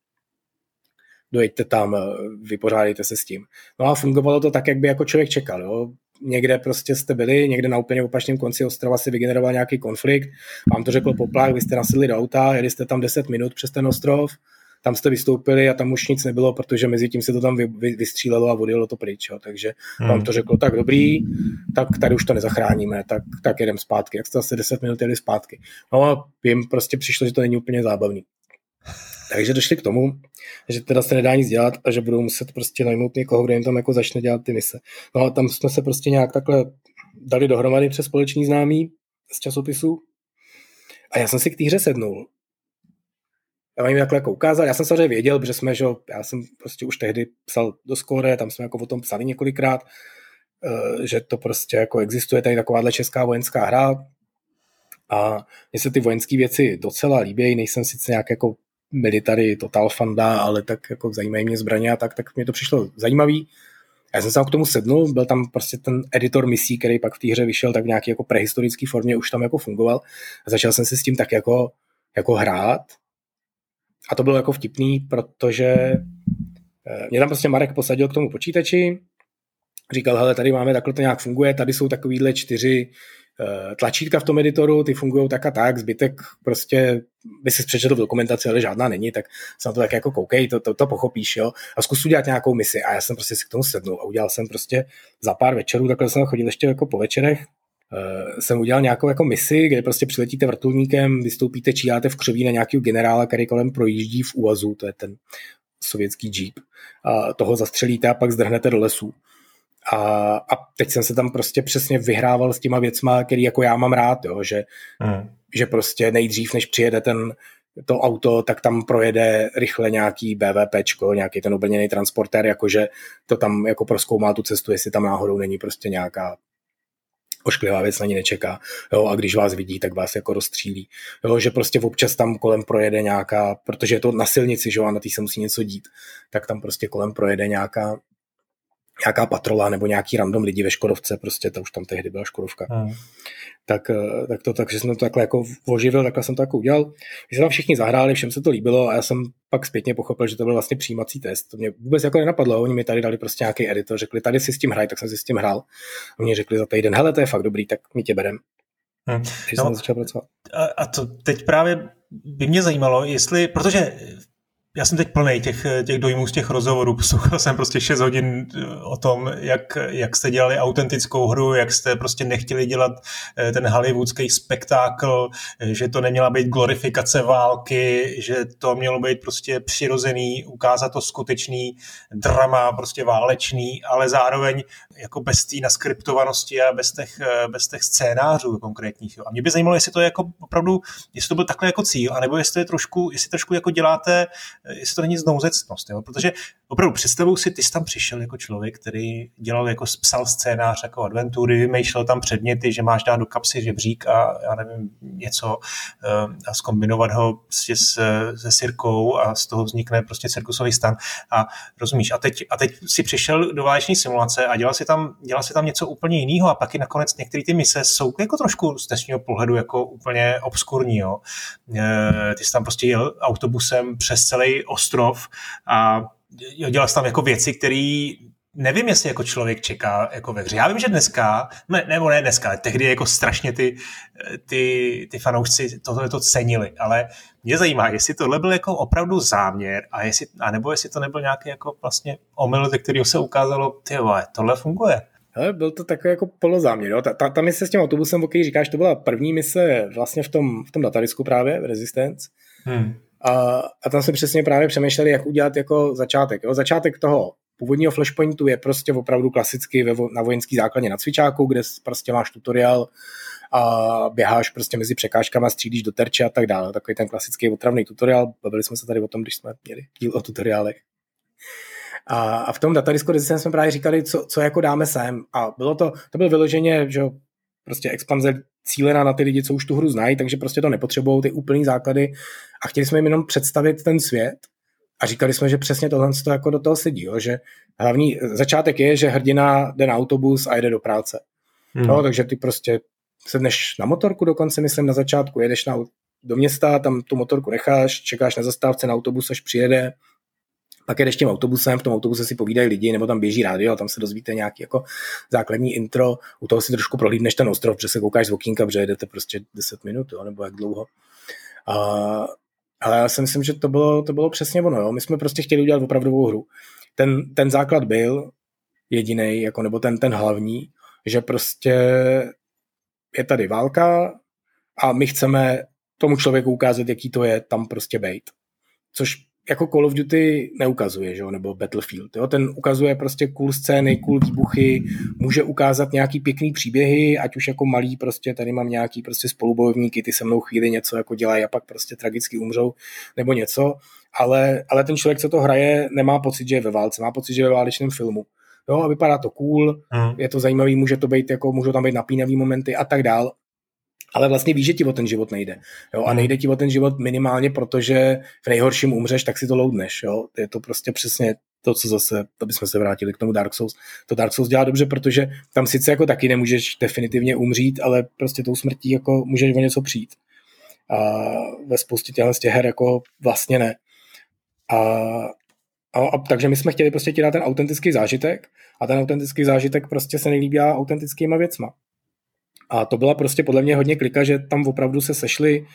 dojďte tam, vypořádejte se s tím. No a fungovalo to tak, jak by jako člověk čekal. Jo někde prostě jste byli, někde na úplně opačném konci ostrova si vygeneroval nějaký konflikt, vám to řekl poplach, vy jste nasedli do auta, jeli jste tam 10 minut přes ten ostrov, tam jste vystoupili a tam už nic nebylo, protože mezi tím se to tam vy, vy, vystřílelo a odjelo to pryč. Jo. Takže hmm. vám to řeklo, tak dobrý, tak tady už to nezachráníme, tak, tak jedem zpátky. Jak jste zase 10 minut jeli zpátky. No a jim prostě přišlo, že to není úplně zábavný. Takže došli k tomu, že teda se nedá nic dělat a že budou muset prostě najmout někoho, kdo jim tam jako začne dělat ty mise. No a tam jsme se prostě nějak takhle dali dohromady přes společný známý z časopisu a já jsem si k té hře sednul. Já jim takhle jako ukázal, já jsem samozřejmě věděl, protože jsme, že já jsem prostě už tehdy psal do skóre, tam jsme jako o tom psali několikrát, eh, že to prostě jako existuje tady takováhle česká vojenská hra, a mně se ty vojenské věci docela líbí, nejsem sice nějak jako military total fanda, ale tak jako zajímají mě zbraně a tak, tak mě to přišlo zajímavý. Já jsem se k tomu sednul, byl tam prostě ten editor misí, který pak v té hře vyšel tak v nějaké jako prehistorické formě, už tam jako fungoval. A začal jsem se s tím tak jako, jako hrát. A to bylo jako vtipný, protože eh, mě tam prostě Marek posadil k tomu počítači, říkal, hele, tady máme, takhle to nějak funguje, tady jsou takovýhle čtyři tlačítka v tom editoru, ty fungují tak a tak, zbytek prostě by si přečetl v dokumentaci, ale žádná není, tak se na to tak jako koukej, to, to, to pochopíš, jo, a zkus udělat nějakou misi. A já jsem prostě si k tomu sednul a udělal jsem prostě za pár večerů, takhle jsem chodil ještě jako po večerech, uh, jsem udělal nějakou jako misi, kde prostě přiletíte vrtulníkem, vystoupíte, číháte v křoví na nějakého generála, který kolem projíždí v úvazu, to je ten sovětský jeep, a toho zastřelíte a pak zdrhnete do lesů. A, a teď jsem se tam prostě přesně vyhrával s těma věcma, který jako já mám rád, jo, že, mm. že prostě nejdřív, než přijede ten, to auto, tak tam projede rychle nějaký BVPčko, nějaký ten obrněný transportér, jakože to tam jako proskoumá tu cestu, jestli tam náhodou není prostě nějaká ošklivá věc na ní nečeká. Jo, a když vás vidí, tak vás jako rozstřílí. Jo, že prostě občas tam kolem projede nějaká, protože je to na silnici, že jo, a na té se musí něco dít, tak tam prostě kolem projede nějaká nějaká patrola nebo nějaký random lidi ve Škodovce, prostě to už tam tehdy byla Škodovka. Hmm. Tak, eh, tak to, takže jsem to takhle jako oživil, takhle jsem to jako udělal. My jsme tam všichni zahráli, všem se to líbilo a já jsem pak zpětně pochopil, že to byl vlastně přijímací test. To mě vůbec jako nenapadlo, oni mi tady dali prostě nějaký editor, řekli, tady si s tím hraj, tak jsem si s tím hrál. Oni řekli za týden, hele, to je fakt dobrý, tak my tě berem. Hmm. Takže no, jsem začal pracovat. A, a to teď právě by mě zajímalo, jestli, protože já jsem teď plný těch, těch dojmů z těch rozhovorů. Poslouchal jsem prostě 6 hodin eh, o tom, jak, jak jste dělali autentickou hru, jak jste prostě nechtěli dělat eh, ten hollywoodský spektákl, eh, že to neměla být glorifikace války, že to mělo být prostě přirozený, ukázat to skutečný drama, prostě válečný, ale zároveň jako bez té naskriptovanosti a bez těch, bez těch scénářů konkrétních. A mě by zajímalo, jestli to je jako opravdu, jestli to byl takhle jako cíl, anebo jestli je trošku, jestli trošku jako děláte jestli to není znouzectnost, jo? protože opravdu představuju si, ty jsi tam přišel jako člověk, který dělal jako psal scénář jako adventury, vymýšlel tam předměty, že máš dát do kapsy žebřík a já nevím, něco eh, a zkombinovat ho prostě s, se sirkou a z toho vznikne prostě cirkusový stan a rozumíš, a teď, a teď si přišel do váleční simulace a dělal si tam, dělal si tam něco úplně jiného a pak i nakonec některé ty mise jsou jako trošku z dnešního pohledu jako úplně obskurní, jo. Eh, ty jsi tam prostě jel autobusem přes celý ostrov a dělal jsem tam jako věci, které nevím, jestli jako člověk čeká jako ve hře. Já vím, že dneska, ne, nebo ne dneska, ale tehdy jako strašně ty, ty, ty fanoušci tohle to cenili, ale mě zajímá, jestli tohle byl jako opravdu záměr, a jestli, anebo jestli to nebyl nějaký jako vlastně omyl, ze kterého se ukázalo, ty vole, tohle funguje. Hele, byl to takový jako polozáměr. Jo? Ta, ta, ta mise s tím autobusem, o který říkáš, to byla první mise vlastně v tom, v tom datadisku právě, Resistance. Hmm. A, a tam jsme přesně právě přemýšleli, jak udělat jako začátek. Jo? Začátek toho původního flashpointu je prostě opravdu klasicky ve, na vojenský základně na cvičáku, kde prostě máš tutoriál a běháš prostě mezi překážkama, střílíš do terče a tak dále. Takový ten klasický otravný tutoriál. Bavili jsme se tady o tom, když jsme měli díl o tutoriálech. A, a v tom datadisku jsme právě říkali, co, co jako dáme sem. A bylo to, to bylo vyloženě, že prostě expanze cílená na ty lidi, co už tu hru znají, takže prostě to nepotřebují ty úplný základy a chtěli jsme jim jenom představit ten svět a říkali jsme, že přesně tohle to jako do toho sedí, jo? že hlavní začátek je, že hrdina jde na autobus a jede do práce. Hmm. No, takže ty prostě sedneš na motorku dokonce, myslím, na začátku, jedeš na, do města, tam tu motorku necháš, čekáš na zastávce na autobus, až přijede, pak jedeš tím autobusem, v tom autobuse si povídají lidi, nebo tam běží rádio a tam se dozvíte nějaký jako základní intro, u toho si trošku prohlídneš ten ostrov, protože se koukáš z okýnka, protože jedete prostě 10 minut, jo, nebo jak dlouho. A, ale já si myslím, že to bylo, to bylo přesně ono. Jo. My jsme prostě chtěli udělat opravdovou hru. Ten, ten základ byl jediný, jako, nebo ten, ten hlavní, že prostě je tady válka a my chceme tomu člověku ukázat, jaký to je tam prostě bejt. Což jako Call of Duty neukazuje, že jo, nebo Battlefield. Jo? Ten ukazuje prostě cool scény, cool výbuchy, může ukázat nějaký pěkný příběhy, ať už jako malý, prostě tady mám nějaký prostě spolubojovníky, ty se mnou chvíli něco jako dělají a pak prostě tragicky umřou, nebo něco, ale, ale ten člověk, co to hraje, nemá pocit, že je ve válce, má pocit, že je ve válečném filmu. Jo, a vypadá to cool, hmm. je to zajímavý, může to být jako, můžou tam být napínavý momenty a tak dál, ale vlastně víš, že ti o ten život nejde. Jo? A hmm. nejde ti o ten život minimálně, protože v nejhorším umřeš, tak si to loudneš. Jo? Je to prostě přesně to, co zase, to bychom se vrátili k tomu Dark Souls. To Dark Souls dělá dobře, protože tam sice jako taky nemůžeš definitivně umřít, ale prostě tou smrtí jako můžeš o něco přijít. A ve spoustě těchto z těch her jako vlastně ne. A, a, a, takže my jsme chtěli prostě ti dát ten autentický zážitek a ten autentický zážitek prostě se nejlíbí autentickýma věcma. A to byla prostě podle mě hodně klika, že tam opravdu se sešli,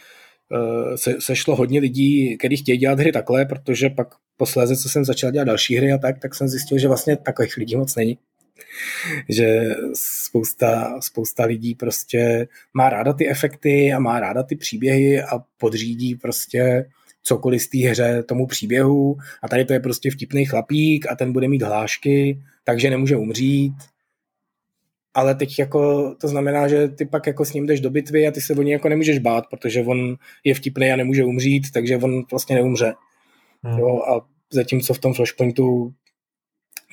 eh, se, sešlo hodně lidí, kteří chtějí dělat hry takhle, protože pak posléze, co jsem začal dělat další hry a tak, tak jsem zjistil, že vlastně takových lidí moc není. [LAUGHS] Že spousta, spousta lidí prostě má ráda ty efekty a má ráda ty příběhy a podřídí prostě cokoliv z té hře tomu příběhu a tady to je prostě vtipný chlapík a ten bude mít hlášky, takže nemůže umřít ale teď jako to znamená, že ty pak jako s ním jdeš do bitvy a ty se o něj jako nemůžeš bát, protože on je vtipný a nemůže umřít, takže on vlastně neumře. Hmm. Jo, a zatímco v tom Flashpointu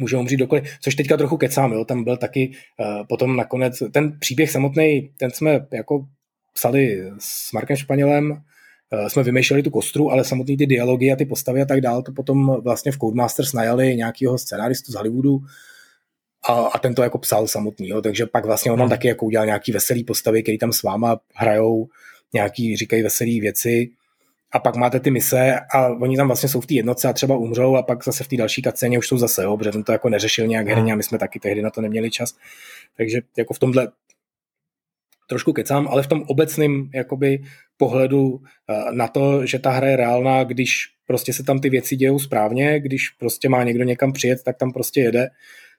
může umřít dokoliv, což teďka trochu kecám, jo, tam byl taky uh, potom nakonec, ten příběh samotný, ten jsme jako psali s Markem Španělem, uh, jsme vymýšleli tu kostru, ale samotný ty dialogy a ty postavy a tak dál, to potom vlastně v Codemasters najali nějakého scenáristu z Hollywoodu, a, a ten to jako psal samotný, jo, takže pak vlastně on tam hmm. taky jako udělal nějaký veselý postavy, který tam s váma hrajou, nějaký říkají veselé věci a pak máte ty mise a oni tam vlastně jsou v té jednotce a třeba umřou a pak zase v té další kacéně už jsou zase, jo, protože ten to jako neřešil nějak herně a my jsme taky tehdy na to neměli čas. Takže jako v tomhle trošku kecám, ale v tom obecném jakoby pohledu eh, na to, že ta hra je reálná, když prostě se tam ty věci dějou správně, když prostě má někdo někam přijet, tak tam prostě jede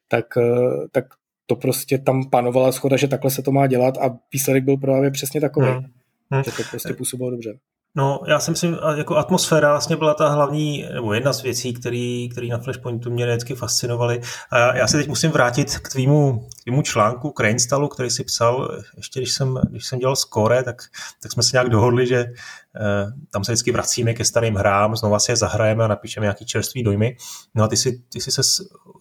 tak, eh, tak to prostě tam panovala schoda, že takhle se to má dělat a výsledek byl právě přesně takový. Hmm. Hmm. Že to prostě působilo dobře. No, já si myslím, jako atmosféra vlastně byla ta hlavní, nebo jedna z věcí, které na Flashpointu mě vždycky fascinovaly. A já se teď musím vrátit k tvýmu, k tvýmu článku, k Reinstalu, který si psal, ještě když jsem, když jsem dělal score, tak, tak jsme se nějak dohodli, že Eh, tam se vždycky vracíme ke starým hrám, znova si je zahrajeme a napíšeme nějaký čerstvý dojmy. No a ty si, ty si, se,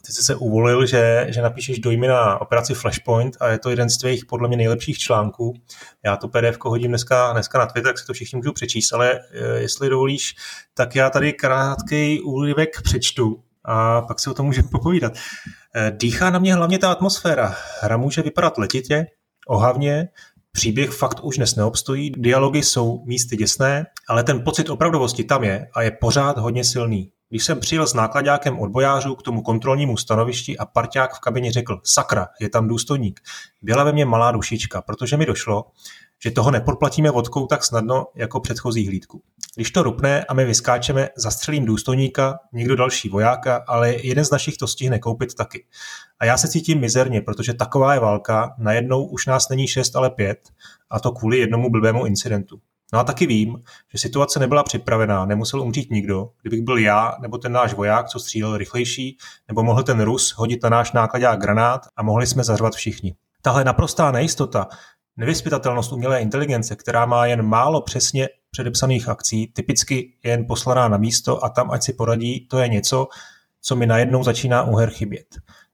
ty si se uvolil, že, že napíšeš dojmy na operaci Flashpoint a je to jeden z tvých podle mě nejlepších článků. Já to PDF hodím dneska, dneska na Twitter, tak si to všichni můžu přečíst, ale eh, jestli dovolíš, tak já tady krátký úryvek přečtu a pak si o tom můžeme popovídat. Eh, dýchá na mě hlavně ta atmosféra. Hra může vypadat letitě, ohavně, Příběh fakt už dnes neobstojí, dialogy jsou místy děsné, ale ten pocit opravdovosti tam je a je pořád hodně silný. Když jsem přijel s nákladákem odbojářů k tomu kontrolnímu stanovišti a parťák v kabině řekl, sakra, je tam důstojník, byla ve mně malá dušička, protože mi došlo, že toho nepodplatíme vodkou tak snadno jako předchozí hlídku. Když to rupne a my vyskáčeme, zastřelím důstojníka, někdo další vojáka, ale jeden z našich to stihne koupit taky. A já se cítím mizerně, protože taková je válka, najednou už nás není šest, ale pět, a to kvůli jednomu blbému incidentu. No a taky vím, že situace nebyla připravená, nemusel umřít nikdo. Kdybych byl já nebo ten náš voják, co střílel rychlejší, nebo mohl ten Rus hodit na náš nákladák granát a mohli jsme zařvat všichni. Tahle naprostá nejistota, nevyspytatelnost umělé inteligence, která má jen málo přesně předepsaných akcí, typicky je jen poslaná na místo a tam ať si poradí, to je něco, co mi najednou začíná u her chybět.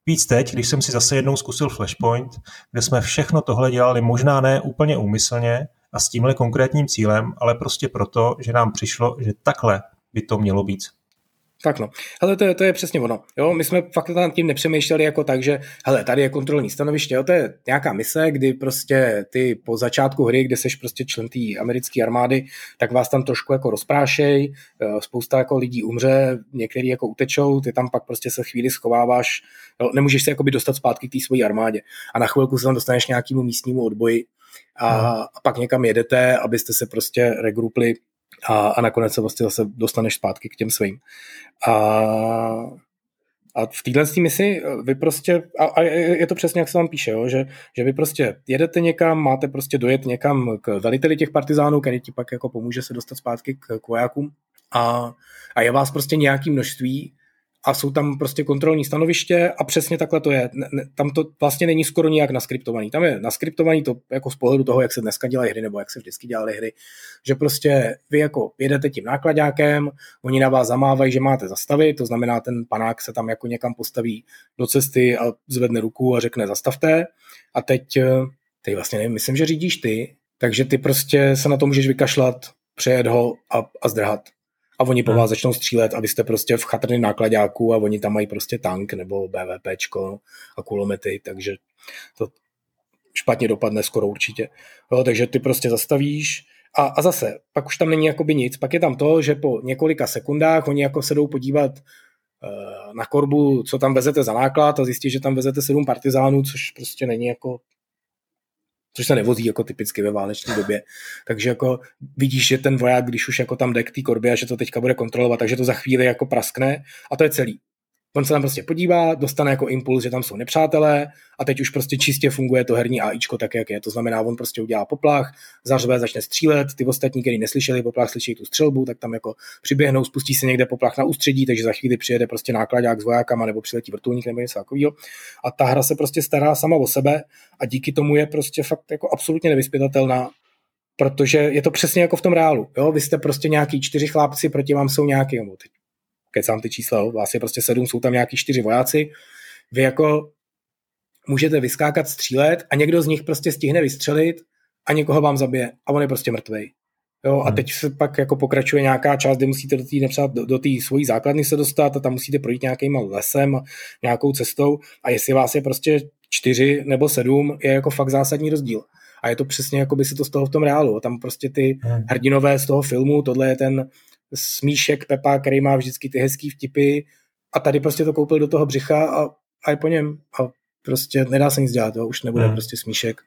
Víc teď, když jsem si zase jednou zkusil Flashpoint, kde jsme všechno tohle dělali možná ne úplně úmyslně a s tímhle konkrétním cílem, ale prostě proto, že nám přišlo, že takhle by to mělo být. Tak no, hele, to je, to je přesně ono. Jo, my jsme fakt nad tím nepřemýšleli jako tak, že hele, tady je kontrolní stanoviště, jo, to je nějaká mise, kdy prostě ty po začátku hry, kde seš prostě člen té americké armády, tak vás tam trošku jako rozprášej, eh, spousta jako lidí umře, některý jako utečou, ty tam pak prostě se chvíli schováváš, jo, nemůžeš se jako by dostat zpátky k té své armádě a na chvilku se tam dostaneš nějakému místnímu odboji a, a pak někam jedete, abyste se prostě regrupli a, a nakonec se vlastně zase dostaneš zpátky k těm svým. A, a v téhle misi vy prostě, a, a je to přesně, jak se vám píše, jo, že, že vy prostě jedete někam, máte prostě dojet někam k veliteli těch partizánů, který ti pak jako pomůže se dostat zpátky k, k vojákům a, a je vás prostě nějaký množství a jsou tam prostě kontrolní stanoviště a přesně takhle to je. Tam to vlastně není skoro nijak naskriptovaný. Tam je naskriptovaný to jako z pohledu toho, jak se dneska dělají hry nebo jak se vždycky dělaly hry, že prostě vy jako jedete tím nákladákem, oni na vás zamávají, že máte zastavit, to znamená ten panák se tam jako někam postaví do cesty a zvedne ruku a řekne zastavte a teď, eh, teď vlastně nevím, myslím, že řídíš ty, takže ty prostě se na to můžeš vykašlat, přejet ho a, a zdrhat a oni po hmm. vás začnou střílet a vy jste prostě v chatrny nákladáků a oni tam mají prostě tank nebo BVPčko a kulomety, takže to špatně dopadne skoro určitě. Jo, takže ty prostě zastavíš a, a zase, pak už tam není jakoby nic, pak je tam to, že po několika sekundách oni jako se jdou podívat uh, na korbu, co tam vezete za náklad a zjistí, že tam vezete sedm partizánů, což prostě není jako což se nevozí jako typicky ve válečné době. Takže jako vidíš, že ten voják, když už jako tam jde k té korbě a že to teďka bude kontrolovat, takže to za chvíli jako praskne a to je celý. On se tam prostě podívá, dostane jako impuls, že tam jsou nepřátelé a teď už prostě čistě funguje to herní AIčko tak, jak je. To znamená, on prostě udělá poplach, zařve, začne střílet, ty ostatní, kteří neslyšeli poplach, slyší tu střelbu, tak tam jako přiběhnou, spustí se někde poplach na ústředí, takže za chvíli přijede prostě nákladák s vojákama nebo přiletí vrtulník nebo něco takového. A ta hra se prostě stará sama o sebe a díky tomu je prostě fakt jako absolutně nevyspětatelná protože je to přesně jako v tom reálu. Jo? Vy jste prostě nějaký čtyři chlápci, proti vám jsou nějaký, teď kecám ty čísla, vás je prostě sedm, jsou tam nějaký čtyři vojáci, vy jako můžete vyskákat, střílet a někdo z nich prostě stihne vystřelit a někoho vám zabije a on je prostě mrtvej. Jo, a hmm. teď se pak jako pokračuje nějaká část, kde musíte do té do, do svojí základny se dostat a tam musíte projít nějakým lesem nějakou cestou a jestli vás je prostě čtyři nebo sedm, je jako fakt zásadní rozdíl. A je to přesně jako by se to stalo v tom reálu. Tam prostě ty hmm. hrdinové z toho filmu, tohle je ten smíšek Pepa, který má vždycky ty hezký vtipy a tady prostě to koupil do toho břicha a, a je po něm a prostě nedá se nic dělat, to už nebude hmm. prostě smíšek.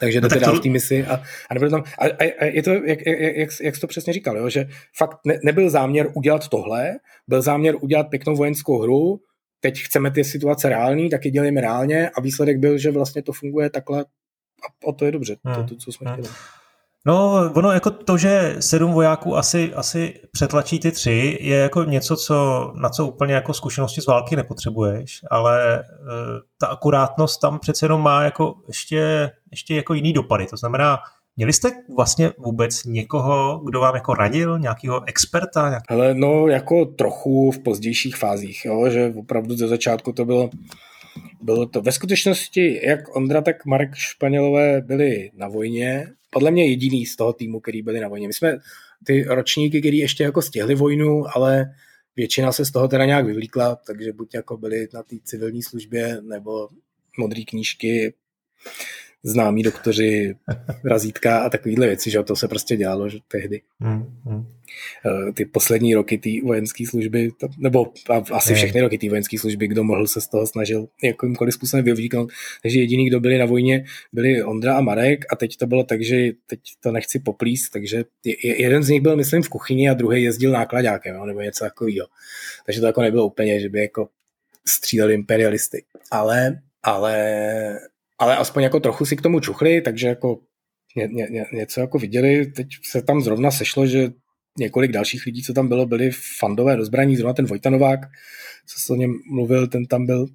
Takže no jdete dál to... v té misi a, a nebude tam, a, a, a je to, jak, jak, jak, jak jsi to přesně říkal, jo, že fakt ne, nebyl záměr udělat tohle, byl záměr udělat pěknou vojenskou hru, teď chceme ty situace reální, tak je dělejme reálně a výsledek byl, že vlastně to funguje takhle a, a to je dobře, hmm. to, to, co jsme hmm. chtěli. No, ono jako to, že sedm vojáků asi, asi přetlačí ty tři, je jako něco, co, na co úplně jako zkušenosti z války nepotřebuješ, ale e, ta akurátnost tam přece jenom má jako ještě, ještě jako jiný dopady. To znamená, Měli jste vlastně vůbec někoho, kdo vám jako radil, nějakého experta? Nějaký... Ale no, jako trochu v pozdějších fázích, jo, že opravdu ze začátku to bylo, bylo to. Ve skutečnosti, jak Ondra, tak Marek Španělové byli na vojně, podle mě jediný z toho týmu, který byli na vojně. My jsme ty ročníky, který ještě jako stihli vojnu, ale většina se z toho teda nějak vyvlíkla, takže buď jako byli na té civilní službě, nebo modré knížky, známí doktoři, razítka a takovéhle věci, že to se prostě dělalo že tehdy. Hmm, hmm. Ty poslední roky té vojenské služby, nebo asi všechny roky té vojenské služby, kdo mohl se z toho snažil jakýmkoliv způsobem vyvlíknout. Takže jediný, kdo byli na vojně, byli Ondra a Marek a teď to bylo tak, že teď to nechci poplíst, takže jeden z nich byl, myslím, v kuchyni a druhý jezdil nákladákem, nebo něco takového. Takže to jako nebylo úplně, že by jako stříleli imperialisty. Ale, ale ale aspoň jako trochu si k tomu čuchli, takže jako ně, ně, ně, něco jako viděli. Teď se tam zrovna sešlo, že několik dalších lidí, co tam bylo, byli fandové do zbraní, zrovna ten Vojtanovák, co se o něm mluvil, ten tam byl.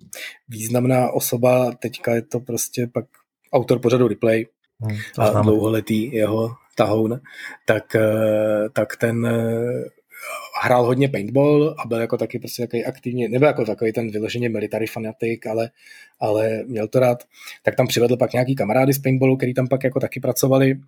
Významná osoba, teďka je to prostě pak autor pořadu Replay hmm, a dlouholetý jeho tahoun, tak, eh, tak ten eh, hrál hodně paintball a byl jako taky prostě takový aktivně, nebyl jako takový ten vyloženě military fanatik, ale, ale měl to rád. Tak tam přivedl pak nějaký kamarády z paintballu, který tam pak jako taky pracovali.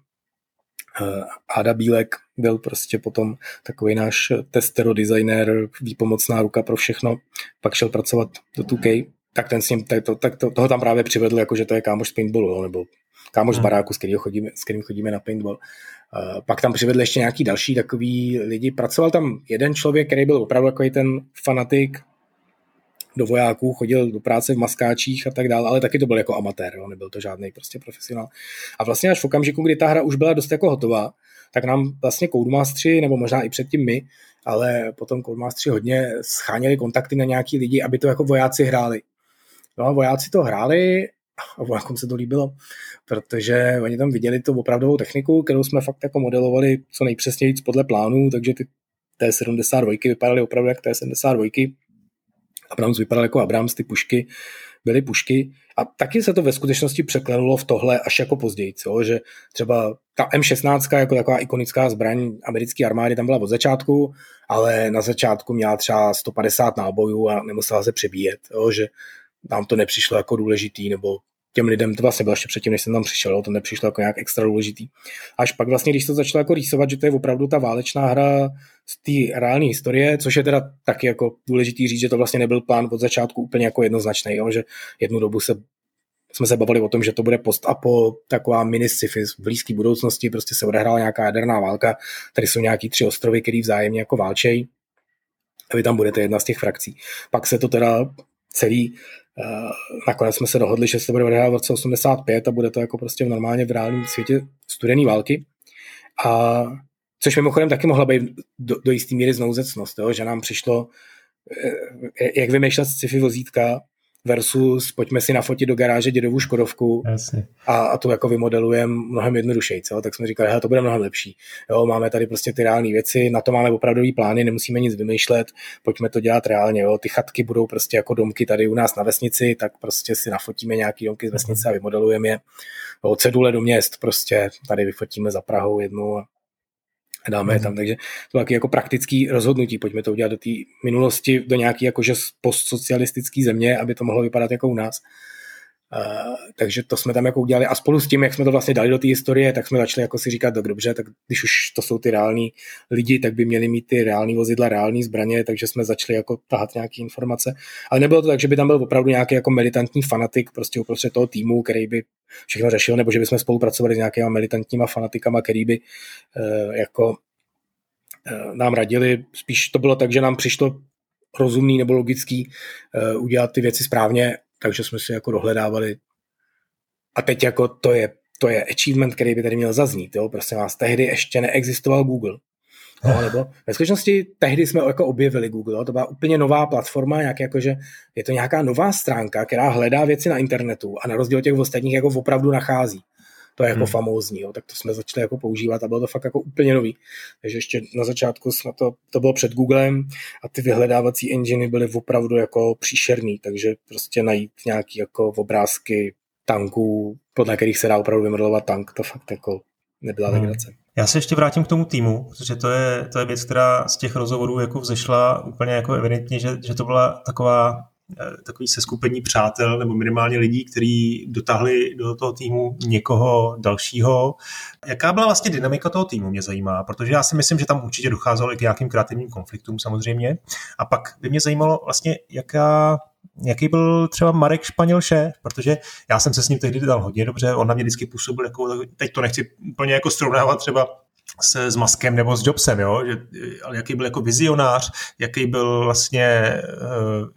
Eh, Ada Bílek byl prostě potom takový náš testero, designer, výpomocná ruka pro všechno. Pak šel pracovat do 2K, tak ten s ním, tak to, tak to, toho tam právě přivedl, jako že to je kámoš z paintballu, nebo kámoš z hmm. baráku, s kterým chodíme, s kterým chodíme na paintball. Uh, pak tam přivedli ještě nějaký další takový lidi. Pracoval tam jeden člověk, který byl opravdu takový ten fanatik do vojáků, chodil do práce v maskáčích a tak dále, ale taky to byl jako amatér, jo, nebyl to žádný prostě profesionál. A vlastně až v okamžiku, kdy ta hra už byla dost jako hotová, tak nám vlastně Codemastři, nebo možná i předtím my, ale potom Codemastři hodně scháněli kontakty na nějaký lidi, aby to jako vojáci hráli. No a vojáci to hráli a vojákům se to líbilo, protože oni tam viděli tu opravdovou techniku, kterou jsme fakt jako modelovali co nejpřesněji podle plánů, takže ty T-72 vypadaly opravdu jak T-72. Abrams vypadal jako Abrams, ty pušky byly pušky a taky se to ve skutečnosti překlenulo v tohle až jako později, co? že třeba ta M16 jako taková ikonická zbraň americké armády tam byla od začátku, ale na začátku měla třeba 150 nábojů a nemusela se přebíjet, jo? že nám to nepřišlo jako důležitý, nebo těm lidem to vlastně bylo ještě předtím, než jsem tam přišel, to nepřišlo jako nějak extra důležitý. Až pak vlastně, když to začalo jako rýsovat, že to je opravdu ta válečná hra z té reálné historie, což je teda taky jako důležitý říct, že to vlastně nebyl plán od začátku úplně jako jednoznačný, jo, že jednu dobu se jsme se bavili o tom, že to bude post a po taková mini sci-fi v blízké budoucnosti, prostě se odehrála nějaká jaderná válka, tady jsou nějaký tři ostrovy, který vzájemně jako válčejí a vy tam budete jedna z těch frakcí. Pak se to teda celý nakonec jsme se dohodli, že se to bude odehrát v roce 85 a bude to jako prostě v normálně v reálném světě studený války. A což mimochodem taky mohla být do, do jistý míry znouzecnost, jo? že nám přišlo, jak vymýšlet sci-fi vozítka, versus pojďme si nafotit do garáže dědovu Škodovku A, a to jako vymodelujeme mnohem jednodušeji, co? tak jsme říkali, to bude mnohem lepší. Jo, máme tady prostě ty reálné věci, na to máme opravdový plány, nemusíme nic vymýšlet, pojďme to dělat reálně. Jo. Ty chatky budou prostě jako domky tady u nás na vesnici, tak prostě si nafotíme nějaký domky z vesnice a vymodelujeme je. Jo, cedule do měst, prostě tady vyfotíme za Prahou jednu a dáme je tam, mhm. takže to taky jako praktický rozhodnutí, pojďme to udělat do té minulosti, do nějaký jakože postsocialistické země, aby to mohlo vypadat jako u nás. Uh, takže to jsme tam jako udělali a spolu s tím, jak jsme to vlastně dali do té historie, tak jsme začali jako si říkat, tak dobře, tak když už to jsou ty reální lidi, tak by měli mít ty reální vozidla, reální zbraně, takže jsme začali jako tahat nějaké informace. Ale nebylo to tak, že by tam byl opravdu nějaký jako militantní fanatik prostě uprostřed toho týmu, který by všechno řešil, nebo že bychom spolupracovali s nějakými militantníma fanatikama, který by uh, jako uh, nám radili. Spíš to bylo tak, že nám přišlo rozumný nebo logický uh, udělat ty věci správně takže jsme si jako dohledávali a teď jako to je, to je achievement, který by tady měl zaznít, jo, prostě vás, tehdy ještě neexistoval Google, No, nebo ve skutečnosti tehdy jsme jako objevili Google, jo? to byla úplně nová platforma, jak jako, že je to nějaká nová stránka, která hledá věci na internetu a na rozdíl od těch ostatních jako opravdu nachází. To je jako hmm. famózní, jo? tak to jsme začali jako používat a bylo to fakt jako úplně nový. Takže ještě na začátku jsme to, to bylo před Googlem a ty vyhledávací enginy byly opravdu jako příšerný, takže prostě najít nějaký jako obrázky tanků, podle kterých se dá opravdu vymodelovat tank, to fakt jako nebyla hmm. legrace. Já se ještě vrátím k tomu týmu, protože to je, to je věc, která z těch rozhovorů jako vzešla úplně jako evidentně, že, že to byla taková takový seskupení přátel nebo minimálně lidí, kteří dotáhli do toho týmu někoho dalšího. Jaká byla vlastně dynamika toho týmu, mě zajímá, protože já si myslím, že tam určitě docházelo i k nějakým kreativním konfliktům samozřejmě. A pak by mě zajímalo vlastně, jaká jaký byl třeba Marek Španěl šéf, protože já jsem se s ním tehdy dal hodně dobře, on na mě vždycky působil jako, teď to nechci úplně jako srovnávat třeba s, s Maskem nebo s Jobsem, jo? Že, ale jaký byl jako vizionář, jaký byl vlastně, eh,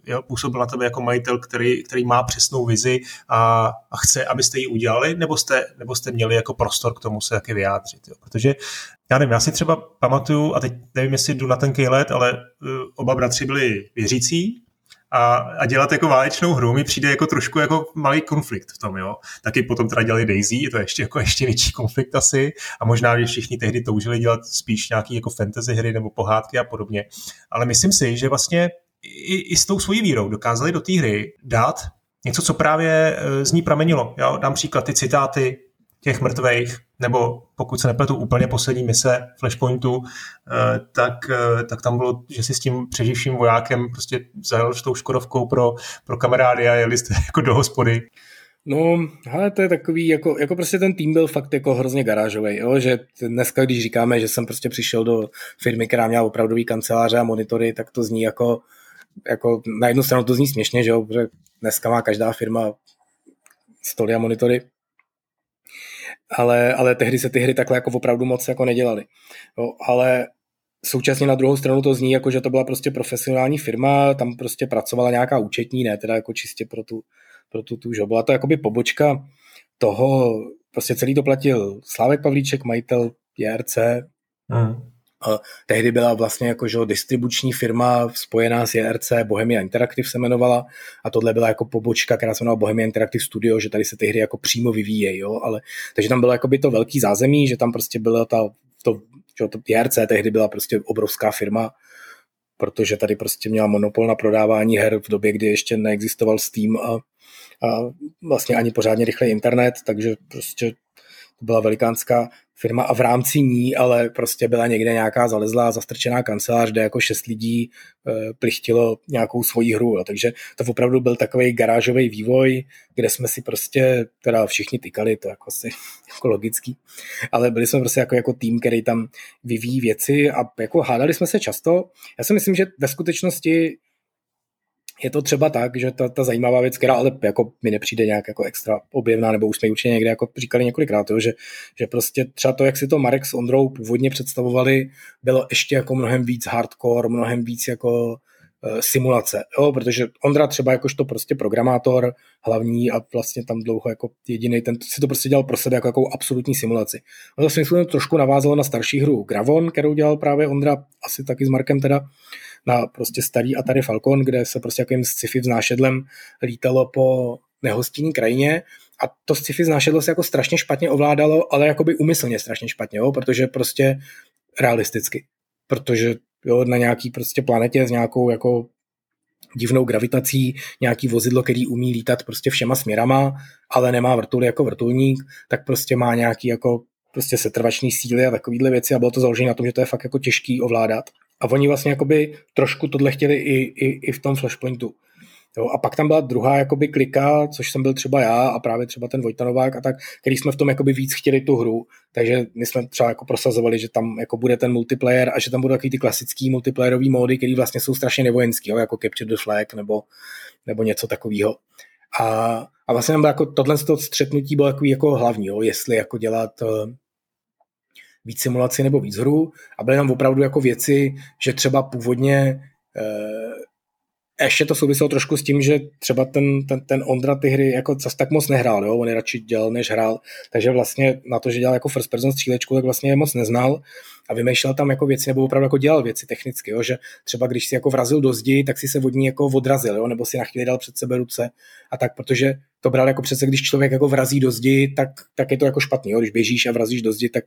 jo, působil na tebe jako majitel, který, který má přesnou vizi a, a chce, abyste ji udělali, nebo jste, nebo jste měli jako prostor k tomu se taky vyjádřit. Jo? Protože já nevím, já si třeba pamatuju, a teď nevím, jestli jdu na ten let, ale uh, oba bratři byli věřící, a, a dělat jako válečnou hru mi přijde jako trošku jako malý konflikt v tom, jo. Taky potom teda dělali Daisy, je to ještě jako [LAUGHS] ještě větší konflikt asi a možná, že všichni tehdy toužili dělat spíš nějaký jako fantasy hry nebo pohádky a podobně. Ale myslím si, že vlastně i, i s tou svojí vírou dokázali do té hry dát něco, co právě e, z ní pramenilo. Já dám příklad ty citáty těch mrtvých, nebo pokud se nepletu úplně poslední mise Flashpointu, eh, tak, eh, tak tam bylo, že si s tím přeživším vojákem prostě zajel s tou Škodovkou pro, pro kamarády a jeli jste [LAUGHS] jako do hospody. No, ale to je takový, jako, jako prostě ten tým byl fakt jako hrozně garážový, jo? že dneska, když říkáme, že jsem prostě přišel do firmy, která měla opravdový kanceláře a monitory, tak to zní jako, jako na jednu stranu to zní směšně, že jo? protože dneska má každá firma stoly a monitory, ale, ale tehdy se ty hry takhle jako opravdu moc jako nedělaly. Jo, ale současně na druhou stranu to zní jako, že to byla prostě profesionální firma, tam prostě pracovala nějaká účetní, ne teda jako čistě pro tu, pro tu, tu Byla to jakoby pobočka toho, prostě celý to platil Slávek Pavlíček, majitel JRC, hmm. Tehdy byla vlastně jako že distribuční firma spojená s JRC, Bohemia Interactive se jmenovala. A tohle byla jako pobočka, která se jmenovala Bohemia Interactive Studio, že tady se ty hry jako přímo vyvíjejí, jo, ale takže tam bylo jako by to velký zázemí, že tam prostě byla ta, to, že to JRC tehdy byla prostě obrovská firma, protože tady prostě měla monopol na prodávání her v době, kdy ještě neexistoval Steam a, a vlastně ani pořádně rychlý internet, takže prostě to byla velikánská firma a v rámci ní ale prostě byla někde nějaká zalezlá, zastrčená kancelář, kde jako šest lidí e, plichtilo nějakou svoji hru. Jo. Takže to opravdu byl takový garážový vývoj, kde jsme si prostě, teda všichni tykali, to jako asi [LAUGHS] jako logický, ale byli jsme prostě jako, jako tým, který tam vyvíjí věci a jako hádali jsme se často. Já si myslím, že ve skutečnosti je to třeba tak, že ta, ta zajímavá věc, která ale jako mi nepřijde nějak jako extra objevná, nebo už jsme ji určitě někde jako říkali několikrát, jo, že, že prostě třeba to, jak si to Marek s Ondrou původně představovali, bylo ještě jako mnohem víc hardcore, mnohem víc jako simulace, jo, protože Ondra třeba jakožto prostě programátor hlavní a vlastně tam dlouho jako jediný, ten si to prostě dělal pro sebe jako jako absolutní simulaci. On to svým trošku navázalo na starší hru Gravon, kterou dělal právě Ondra, asi taky s Markem teda, na prostě starý Atari Falcon, kde se prostě jakým sci-fi vznášedlem lítalo po nehostinní krajině a to sci-fi vznášedlo se jako strašně špatně ovládalo, ale jakoby umyslně strašně špatně, jo, protože prostě realisticky. Protože jo, na nějaký prostě planetě s nějakou jako divnou gravitací, nějaký vozidlo, který umí lítat prostě všema směrama, ale nemá vrtuly jako vrtulník, tak prostě má nějaký jako prostě setrvační síly a takovéhle věci a bylo to založené na tom, že to je fakt jako těžký ovládat. A oni vlastně jakoby trošku tohle chtěli i, i, i v tom Flashpointu. Jo, a pak tam byla druhá jakoby klika, což jsem byl třeba já a právě třeba ten Vojtanovák a tak, který jsme v tom jakoby víc chtěli tu hru, takže my jsme třeba jako prosazovali, že tam jako bude ten multiplayer a že tam budou takový ty klasický multiplayerový módy, který vlastně jsou strašně nevojenský, jo, jako Capture the Flag nebo, nebo něco takového. A, a vlastně tam bylo jako tohle to střetnutí bylo jako, jako hlavní, jo, jestli jako dělat uh, víc simulaci nebo víc hru a byly tam opravdu jako věci, že třeba původně uh, ještě to souviselo trošku s tím, že třeba ten, ten, ten Ondra ty hry jako zase tak moc nehrál, jo? on je radši dělal, než hrál, takže vlastně na to, že dělal jako first person střílečku, tak vlastně je moc neznal a vymýšlel tam jako věci, nebo opravdu jako dělal věci technicky, jo? že třeba když si jako vrazil do zdi, tak si se vodní jako odrazil, jo? nebo si na chvíli dal před sebe ruce a tak, protože to bral jako přece, když člověk jako vrazí do zdi, tak, tak je to jako špatný, jo? když běžíš a vrazíš do zdi, tak,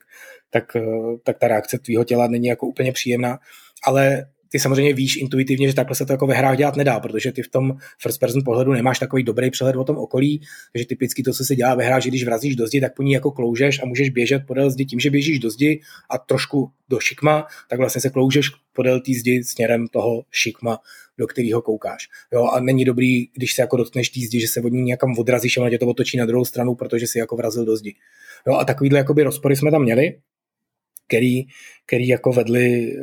tak, eh, tak ta reakce tvýho těla není jako úplně příjemná, ale ty samozřejmě víš intuitivně, že takhle se to jako ve hrách dělat nedá, protože ty v tom first person pohledu nemáš takový dobrý přehled o tom okolí, takže typicky to, co se dělá ve hrách, že když vrazíš do zdi, tak po ní jako kloužeš a můžeš běžet podél zdi tím, že běžíš do zdi a trošku do šikma, tak vlastně se kloužeš podél té zdi směrem toho šikma, do kterého koukáš. Jo, a není dobrý, když se jako dotkneš té zdi, že se od ní nějakam odrazíš a ona tě to otočí na druhou stranu, protože si jako vrazil do zdi. Jo, a takovýhle rozpory jsme tam měli, který, který jako vedli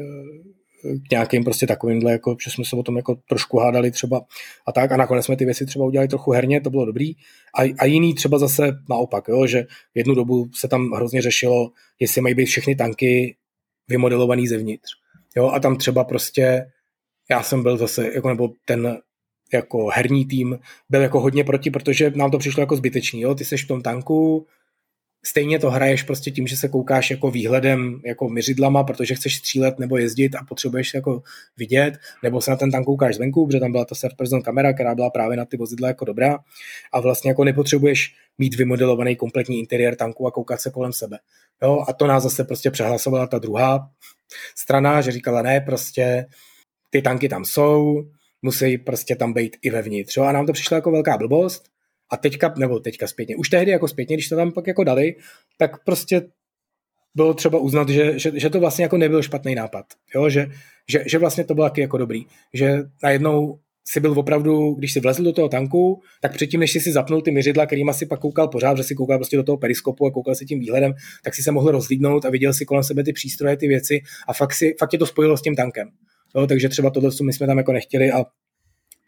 k nějakým prostě takovýmhle, jako, že jsme se o tom jako trošku hádali třeba a tak a nakonec jsme ty věci třeba udělali trochu herně, to bylo dobrý a, a jiný třeba zase naopak, jo, že jednu dobu se tam hrozně řešilo, jestli mají být všechny tanky vymodelovaný zevnitř. Jo, a tam třeba prostě já jsem byl zase, jako, nebo ten jako herní tým byl jako hodně proti, protože nám to přišlo jako zbytečný. Jo? Ty seš v tom tanku, stejně to hraješ prostě tím, že se koukáš jako výhledem, jako myřidlama, protože chceš střílet nebo jezdit a potřebuješ jako vidět, nebo se na ten tank koukáš zvenku, protože tam byla ta person kamera, která byla právě na ty vozidla jako dobrá a vlastně jako nepotřebuješ mít vymodelovaný kompletní interiér tanku a koukat se kolem sebe. Jo, a to nás zase prostě přehlasovala ta druhá strana, že říkala ne, prostě ty tanky tam jsou, musí prostě tam být i vevnitř. Jo? A nám to přišlo jako velká blbost, a teďka, nebo teďka zpětně, už tehdy jako zpětně, když to tam pak jako dali, tak prostě bylo třeba uznat, že, že, že to vlastně jako nebyl špatný nápad. Jo? Že, že, že vlastně to bylo taky jako dobrý. Že najednou si byl opravdu, když si vlezl do toho tanku, tak předtím, než jsi si zapnul ty měřidla, kterýma si pak koukal pořád, že si koukal prostě do toho periskopu a koukal si tím výhledem, tak si se mohl rozlídnout a viděl si kolem sebe ty přístroje, ty věci a fakt, si, fakt tě to spojilo s tím tankem. Jo, takže třeba tohle, my jsme tam jako nechtěli a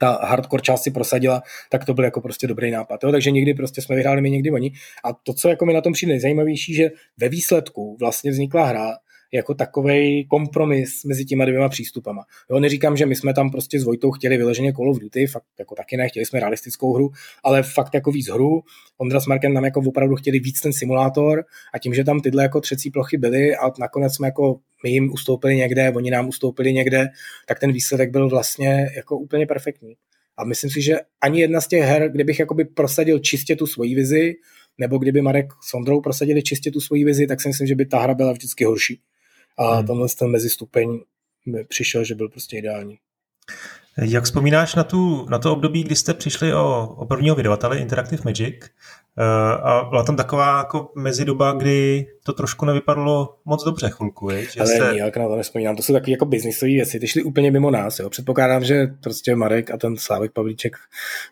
ta hardcore část si prosadila, tak to byl jako prostě dobrý nápad. Jo? Takže někdy prostě jsme vyhráli my, někdy oni. A to, co jako mi na tom přijde nejzajímavější, že ve výsledku vlastně vznikla hra, jako takový kompromis mezi těma dvěma přístupama. Jo, neříkám, že my jsme tam prostě s Vojtou chtěli vyloženě Call of Duty, fakt jako taky ne, chtěli jsme realistickou hru, ale fakt jako víc hru. Ondra s Markem nám jako opravdu chtěli víc ten simulátor a tím, že tam tyhle jako třecí plochy byly a nakonec jsme jako my jim ustoupili někde, oni nám ustoupili někde, tak ten výsledek byl vlastně jako úplně perfektní. A myslím si, že ani jedna z těch her, kdybych jakoby prosadil čistě tu svoji vizi, nebo kdyby Marek s Ondrou prosadili čistě tu svoji vizi, tak si myslím, že by ta hra byla vždycky horší. A hmm. tenhle ten mezistupeň mi přišel, že byl prostě ideální. Jak vzpomínáš na, tu, na to období, kdy jste přišli o, o prvního vydavatele Interactive Magic uh, a byla tam taková jako mezidoba, kdy to trošku nevypadalo moc dobře chvilku, je? Že Ale jste... nijak na to nespomínám, to jsou takové jako biznisové věci, ty šly úplně mimo nás, jo. Předpokládám, že prostě Marek a ten Slávek Pavlíček,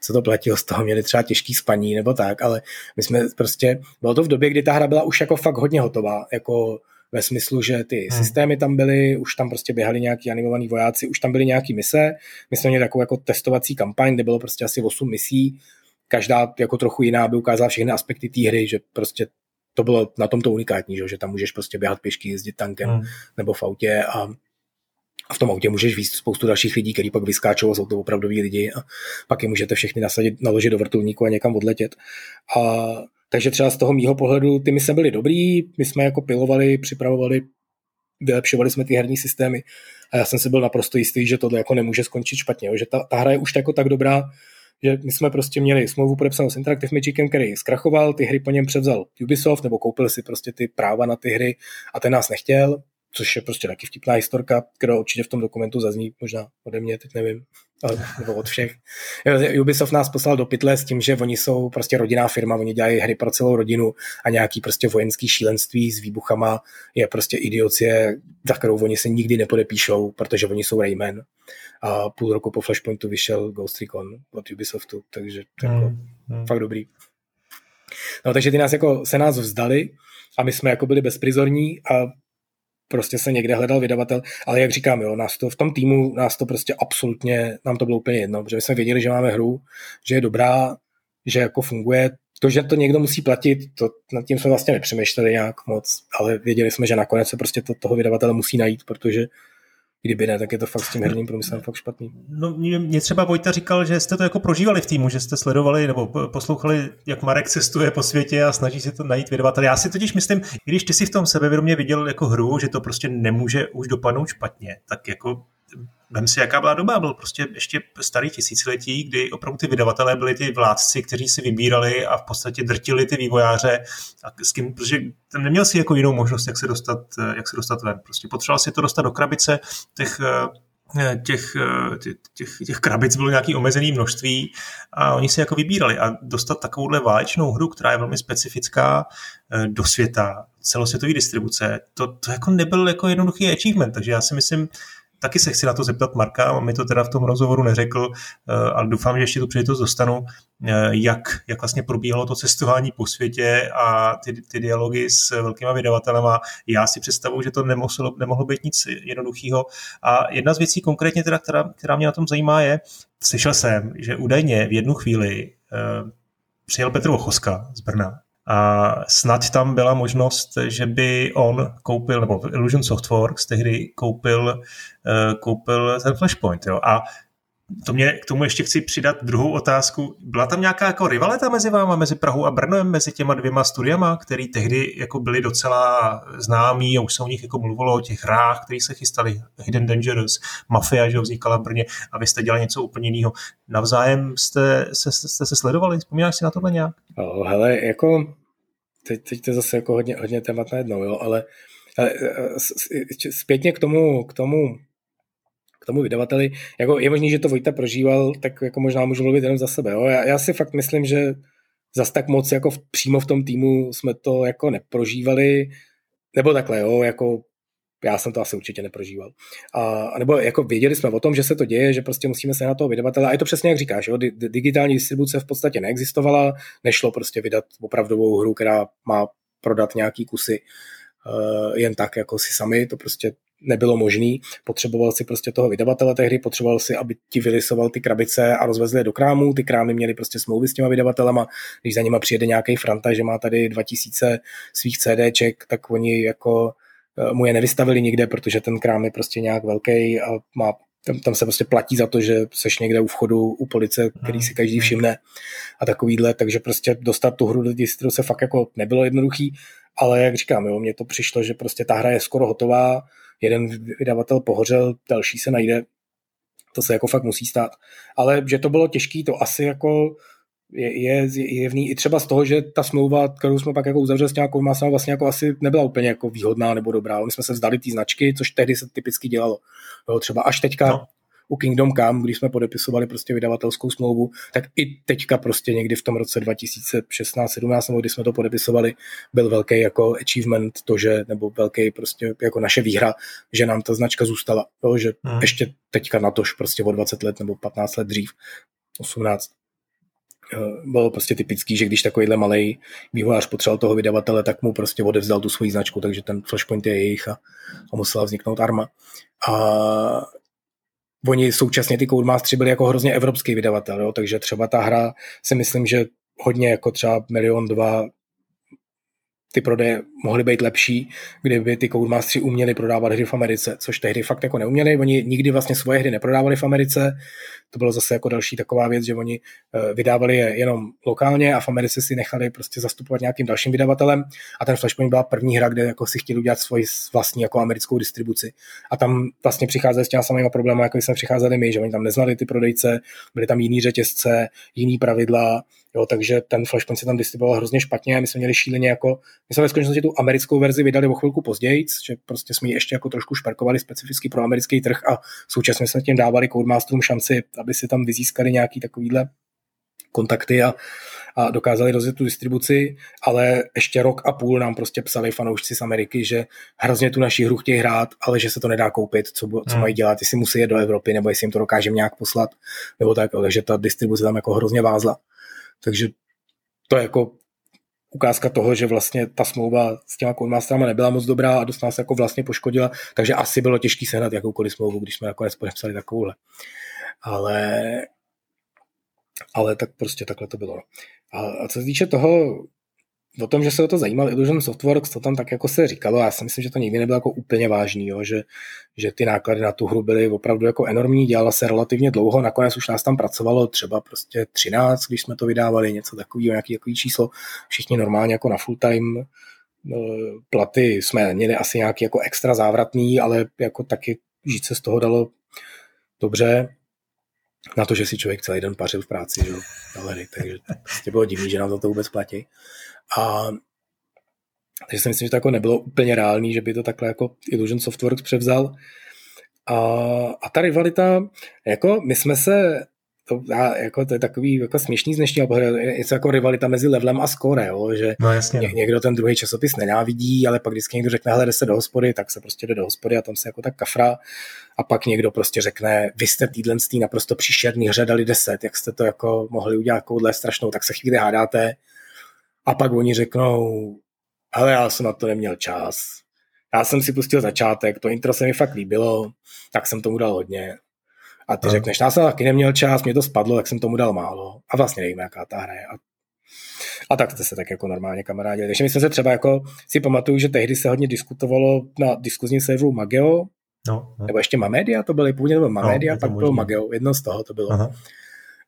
co to platil z toho, měli třeba těžký spaní nebo tak, ale my jsme prostě, bylo to v době, kdy ta hra byla už jako fakt hodně hotová, jako ve smyslu, že ty hmm. systémy tam byly, už tam prostě běhali nějaký animovaný vojáci, už tam byly nějaký mise. My jsme měli takovou jako testovací kampaň, kde bylo prostě asi 8 misí, každá jako trochu jiná, aby ukázala všechny aspekty té hry, že prostě to bylo na tomto unikátní, že, že tam můžeš prostě běhat pěšky, jezdit tankem hmm. nebo v autě a, a v tom autě můžeš víc spoustu dalších lidí, kteří pak vyskáčou, jsou to opravdoví lidi a pak je můžete všechny nasadit, naložit do vrtulníku a někam odletět. A takže třeba z toho mýho pohledu ty mise byly dobrý, my jsme jako pilovali, připravovali, vylepšovali jsme ty herní systémy a já jsem si byl naprosto jistý, že tohle jako nemůže skončit špatně, jo? že ta, ta hra je už jako tak dobrá, že my jsme prostě měli smlouvu podepsanou s Interactive Magicem, který zkrachoval, ty hry po něm převzal Ubisoft, nebo koupil si prostě ty práva na ty hry a ten nás nechtěl, což je prostě taky vtipná historka, která určitě v tom dokumentu zazní, možná ode mě, teď nevím, ale, nebo od všech. [LAUGHS] Ubisoft nás poslal do pytle s tím, že oni jsou prostě rodinná firma, oni dělají hry pro celou rodinu a nějaký prostě vojenský šílenství s výbuchama je prostě idiocie, za kterou oni se nikdy nepodepíšou, protože oni jsou Rayman. A půl roku po Flashpointu vyšel Ghost Recon od Ubisoftu, takže to jako mm, mm. fakt dobrý. No takže ty nás jako, se nás vzdali a my jsme jako byli bezprizorní a prostě se někde hledal vydavatel, ale jak říkám, jo, nás to v tom týmu, nás to prostě absolutně, nám to bylo úplně jedno, protože jsme věděli, že máme hru, že je dobrá, že jako funguje, to, že to někdo musí platit, to, nad tím jsme vlastně nepřemýšleli nějak moc, ale věděli jsme, že nakonec se prostě to, toho vydavatele musí najít, protože Kdyby ne, tak je to fakt s tím herním průmyslem fakt špatný. No, mě třeba Vojta říkal, že jste to jako prožívali v týmu, že jste sledovali nebo poslouchali, jak Marek cestuje po světě a snaží se to najít vydavatel. Já si totiž myslím, když ty si v tom sebevědomě viděl jako hru, že to prostě nemůže už dopadnout špatně, tak jako vem si, jaká byla doba, byl prostě ještě starý tisíciletí, kdy opravdu ty vydavatelé byli ty vládci, kteří si vybírali a v podstatě drtili ty vývojáře, a s kým, protože ten neměl si jako jinou možnost, jak se dostat, jak se dostat ven. Prostě potřeboval si to dostat do krabice, těch těch, těch, těch, těch krabic bylo nějaký omezený množství a oni si jako vybírali. A dostat takovouhle válečnou hru, která je velmi specifická do světa, celosvětové distribuce, to, to jako nebyl jako jednoduchý achievement, takže já si myslím, taky se chci na to zeptat Marka, on mi to teda v tom rozhovoru neřekl, eh, ale doufám, že ještě tu příležitost dostanu, eh, jak, jak vlastně probíhalo to cestování po světě a ty, ty dialogy s velkýma vydavatelema. Já si představuji, že to nemohlo, nemohlo být nic jednoduchého. A jedna z věcí konkrétně, teda, která, která mě na tom zajímá, je, slyšel jsem, že údajně v jednu chvíli uh, přijel Petr Ochoska z Brna a snad tam byla možnost, že by on koupil, nebo Illusion Softworks tehdy koupil, eh, koupil ten Flashpoint. Jo. A to mě, k tomu ještě chci přidat druhou otázku. Byla tam nějaká jako rivalita mezi váma, mezi Prahou a Brnem, mezi těma dvěma studiama, které tehdy jako byly docela známí a už se o nich jako mluvilo, o těch hrách, které se chystali, Hidden Dangerous, Mafia, že vznikala v Brně a vy jste dělali něco úplně jiného. Navzájem jste, se, jste se sledovali? Vzpomínáš si na tohle nějak? Oh, hele, jako teď, teď to je zase jako hodně, hodně témat najednou, jo, ale, ale zpětně k tomu, k tomu k tomu vydavateli, jako je možné, že to Vojta prožíval, tak jako možná můžu mluvit jenom za sebe. Jo? Já, já si fakt myslím, že zas tak moc jako v, přímo v tom týmu jsme to jako neprožívali, nebo takhle, jo, jako já jsem to asi určitě neprožíval. A, nebo jako věděli jsme o tom, že se to děje, že prostě musíme se na toho vydavatele. A je to přesně jak říkáš, jo? digitální distribuce v podstatě neexistovala, nešlo prostě vydat opravdovou hru, která má prodat nějaký kusy uh, jen tak, jako si sami, to prostě nebylo možný. Potřeboval si prostě toho vydavatele té hry, potřeboval si, aby ti vylisoval ty krabice a rozvezli je do krámů. Ty krámy měly prostě smlouvy s těma vydavatelema. Když za nima přijede nějaký Franta, že má tady 2000 svých CDček, tak oni jako mu je nevystavili nikde, protože ten krám je prostě nějak velký a má tam, tam se prostě platí za to, že seš někde u vchodu u police, který si každý všimne a takovýhle, takže prostě dostat tu hru do distribuce fakt jako nebylo jednoduchý, ale jak říkám, jo, mně to přišlo, že prostě ta hra je skoro hotová, jeden vydavatel pohořel, další se najde, to se jako fakt musí stát. Ale že to bylo těžké, to asi jako je, je jevný i třeba z toho, že ta smlouva, kterou jsme pak jako uzavřeli s nějakou masou, vlastně jako asi nebyla úplně jako výhodná nebo dobrá. My jsme se vzdali té značky, což tehdy se typicky dělalo. Jo, třeba až teďka no. u Kingdom Come, když jsme podepisovali prostě vydavatelskou smlouvu, tak i teďka prostě někdy v tom roce 2016-17, nebo kdy jsme to podepisovali, byl velký jako achievement to, že, nebo velký prostě jako naše výhra, že nám ta značka zůstala. Jo, že hmm. ještě teďka na tož prostě o 20 let nebo 15 let dřív, 18, Eh, bylo prostě typický, že když takovýhle malý vývojář potřeboval toho vydavatele, tak mu prostě odevzdal tu svoji značku, takže ten Flashpoint je jejich a, a musela vzniknout arma. A oni současně ty Codemasters byli jako hrozně evropský vydavatel, jo? takže třeba ta hra si myslím, že hodně jako třeba milion, dva ty prodeje mohly být lepší, kdyby ty Codemasters uměli prodávat hry v Americe, což tehdy fakt jako neuměli. Oni nikdy vlastně svoje hry neprodávali v Americe. To bylo zase jako další taková věc, že oni eh, vydávali je jenom lokálně a v Americe si nechali prostě zastupovat nějakým dalším vydavatelem. A ten Flashpoint byla první hra, kde jako si chtěli udělat svoji vlastní jako americkou distribuci. A tam vlastně přicházeli s těmi samými problémy, jako jsme přicházeli my, že oni tam neznali ty prodejce, byly tam jiný řetězce, jiný pravidla, Jo, takže ten Flashpoint se tam distribuoval hrozně špatně. My jsme měli šíleně jako, my jsme ve skutečnosti tu americkou verzi vydali o chvilku později, že prostě jsme ji ještě jako trošku šperkovali specificky pro americký trh a současně jsme tím dávali Codemasterům šanci, aby si tam vyzískali nějaký takovýhle kontakty a, a dokázali rozjet tu distribuci, ale ještě rok a půl nám prostě psali fanoušci z Ameriky, že hrozně tu naši hru chtějí hrát, ale že se to nedá koupit, co, co hmm. mají dělat, jestli musí jít do Evropy, nebo jestli jim to dokážeme nějak poslat, nebo tak, takže ta distribuce tam jako hrozně vázla. Takže to je jako ukázka toho, že vlastně ta smlouva s těma Codemasterama nebyla moc dobrá a dost nás jako vlastně poškodila, takže asi bylo těžké sehnat jakoukoliv smlouvu, když jsme nakonec podepsali takovouhle. Ale, ale tak prostě takhle to bylo. A, a co se týče toho, o tom, že se o to zajímal Illusion Softworks, to tam tak jako se říkalo, já si myslím, že to nikdy nebylo jako úplně vážný, jo, že, že ty náklady na tu hru byly opravdu jako enormní, dělala se relativně dlouho, nakonec už nás tam pracovalo třeba prostě 13, když jsme to vydávali, něco takového, nějaký takový číslo, všichni normálně jako na full time e, platy jsme měli asi nějaký jako extra závratný, ale jako taky žít se z toho dalo dobře, na to, že si člověk celý den pařil v práci, že galerii, takže prostě bylo divný, že nám to, to vůbec platí. A takže si myslím, že to jako nebylo úplně reálný, že by to takhle jako Illusion Softworks převzal. A, a ta rivalita, jako my jsme se to, já, jako, to je takový jako směšný z dnešního pohledu, je to jako rivalita mezi levelem a score, jo? že no, jasně. Ně, někdo ten druhý časopis nenávidí, ale pak vždycky někdo řekne, hele, jde se do hospody, tak se prostě jde do hospody a tam se jako tak kafra a pak někdo prostě řekne, vy jste týdlen z naprosto příšerný hře dali 10, jak jste to jako mohli udělat takovouhle strašnou, tak se chvíli hádáte a pak oni řeknou, ale já jsem na to neměl čas, já jsem si pustil začátek, to intro se mi fakt líbilo, tak jsem tomu dal hodně a ty no. řekneš, já jsem taky neměl čas, mě to spadlo, tak jsem tomu dal málo. A vlastně nevím, jaká ta hra je. A, a tak jste se tak jako normálně kamarádili. Takže my jsme se třeba jako si pamatuju, že tehdy se hodně diskutovalo na diskuzním serveru Mageo, no, no. nebo ještě Mamedia, to byly původně to byl Mamedia, no, pak bylo Mageo, jedno z toho to bylo. Aha.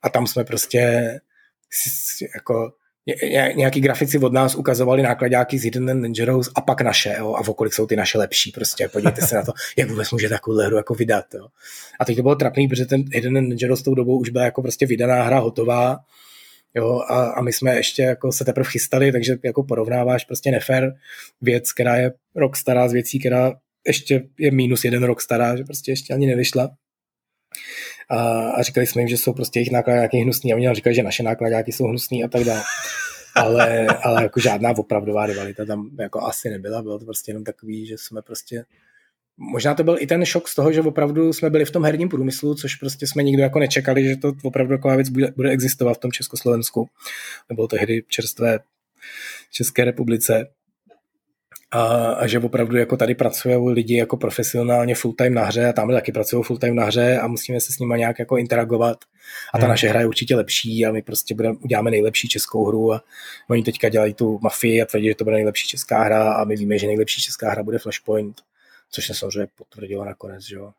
A tam jsme prostě jako nějaký grafici od nás ukazovali nákladňáky z Hidden Dangerous a pak naše, jo, a v okolí jsou ty naše lepší, prostě podívejte se na to, [LAUGHS] jak vůbec může takovou hru jako vydat, jo. A teď to bylo trapný, protože ten Hidden Dangerous tou dobou už byla jako prostě vydaná hra hotová, jo, a, a my jsme ještě jako se teprve chystali, takže jako porovnáváš prostě nefér věc, která je rok stará z věcí, která ještě je minus jeden rok stará, že prostě ještě ani nevyšla a, a říkali jsme jim, že jsou prostě jejich nákladňáky hnusný a oni nám říkali, že naše nákladňáky jsou hnusný a tak dále. ale, ale jako žádná opravdová rivalita tam jako asi nebyla, bylo to prostě jenom takový, že jsme prostě Možná to byl i ten šok z toho, že opravdu jsme byli v tom herním průmyslu, což prostě jsme nikdo jako nečekali, že to opravdu taková věc bude, bude existovat v tom Československu. Nebylo tehdy čerstvé České republice a, a že opravdu jako tady pracují lidi jako profesionálně full time na hře a tam taky pracují full time na hře a musíme se s nimi nějak jako interagovat a ta hmm. naše hra je určitě lepší a my prostě budeme, uděláme nejlepší českou hru a oni teďka dělají tu mafii a tvrdí, že to bude nejlepší česká hra a my víme, že nejlepší česká hra bude Flashpoint, což se samozřejmě potvrdilo nakonec, že jo.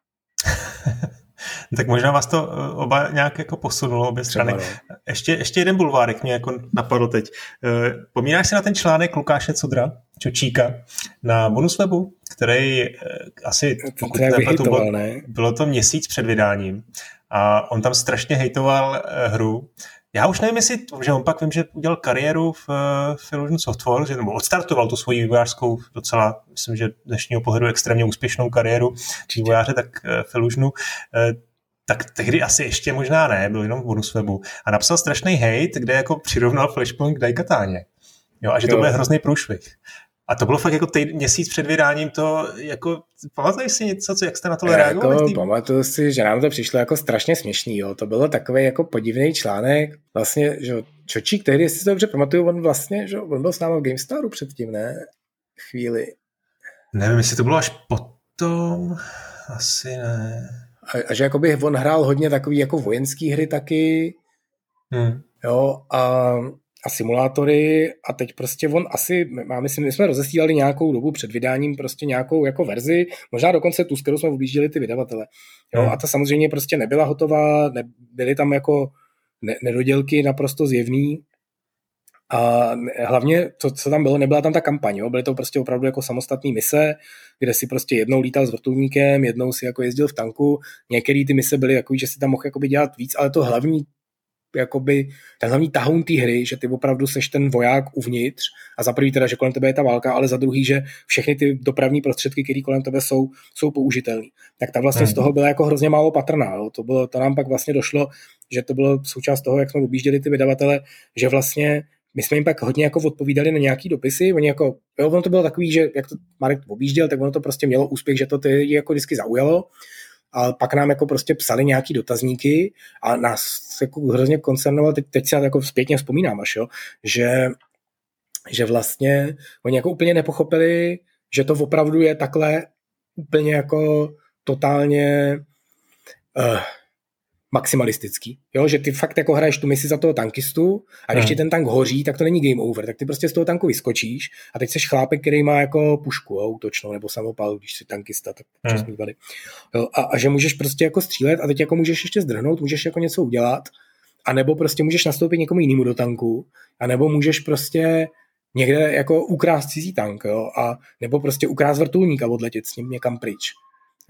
Tak možná vás to eh, oba nějak jako posunulo, obě strany. Třeba, no. ještě, ještě jeden bulvárek mě jako napadl teď. Eh, pomínáš si na ten článek Lukáše Cudra, Čočíka, na bonus webu, který eh, asi, pokud nepletu, bylo, ne? bylo to měsíc před vydáním a on tam strašně hejtoval hru. Já už nevím, jestli, že on pak vím, že udělal kariéru v, v Illusion Software, že, nebo odstartoval tu svoji vývojářskou docela, myslím, že dnešního pohledu extrémně úspěšnou kariéru vývojáře, tak v Illusionu tak tehdy asi ještě možná ne, byl jenom v bonus webu. A napsal strašný hate, kde jako přirovnal Flashpoint k Daikatáně. Jo, a že to bude hrozný průšvih. A to bylo fakt jako týd, měsíc před vydáním to, jako, pamatuješ si něco, co, jak jste na to reagovali? Jako, pamatuju si, že nám to přišlo jako strašně směšný, jo. To bylo takový jako podivný článek, vlastně, že Čočík tehdy, jestli si to dobře pamatuju, on vlastně, že on byl s námi v GameStaru předtím, ne? Chvíli. Nevím, jestli to bylo až potom, asi ne a, a že jakoby on hrál hodně takový jako vojenský hry taky, hmm. jo, a, a simulátory a teď prostě on asi, má, myslím, my jsme rozesílali nějakou dobu před vydáním prostě nějakou jako verzi, možná dokonce tu, s kterou jsme objížděli ty vydavatele. Jo, hmm. a ta samozřejmě prostě nebyla hotová, ne, byly tam jako ne, nedodělky naprosto zjevný, a hlavně, to, co tam bylo, nebyla tam ta kampaň, jo? byly to prostě opravdu jako samostatné mise, kde si prostě jednou lítal s vrtulníkem, jednou si jako jezdil v tanku, některé ty mise byly jako, že si tam mohl jakoby dělat víc, ale to hlavní jakoby ten hlavní tahoun té hry, že ty opravdu seš ten voják uvnitř a za prvý teda, že kolem tebe je ta válka, ale za druhý, že všechny ty dopravní prostředky, které kolem tebe jsou, jsou použitelné. Tak ta vlastně hmm. z toho byla jako hrozně málo patrná. Jo. To, bylo, to nám pak vlastně došlo, že to bylo součást toho, jak jsme objížděli ty vydavatele, že vlastně my jsme jim pak hodně jako odpovídali na nějaký dopisy, oni jako, jo, ono to bylo takový, že jak to Marek objížděl, tak ono to prostě mělo úspěch, že to ty jako vždycky zaujalo, a pak nám jako prostě psali nějaký dotazníky a nás jako hrozně koncernoval, teď, teď si jako zpětně vzpomínám až, jo, že, že vlastně oni jako úplně nepochopili, že to opravdu je takhle úplně jako totálně uh, maximalistický, jo? že ty fakt jako hraješ tu misi za toho tankistu a když hmm. ti ten tank hoří, tak to není game over, tak ty prostě z toho tanku vyskočíš a teď seš chlápek, který má jako pušku, jo, útočnou nebo samopal, když jsi tankista, tak hmm. jo? A, a, že můžeš prostě jako střílet a teď jako můžeš ještě zdrhnout, můžeš jako něco udělat a nebo prostě můžeš nastoupit někomu jinému do tanku a nebo můžeš prostě někde jako ukrást cizí tank, jo, a nebo prostě ukrást vrtulník a odletět s ním někam pryč.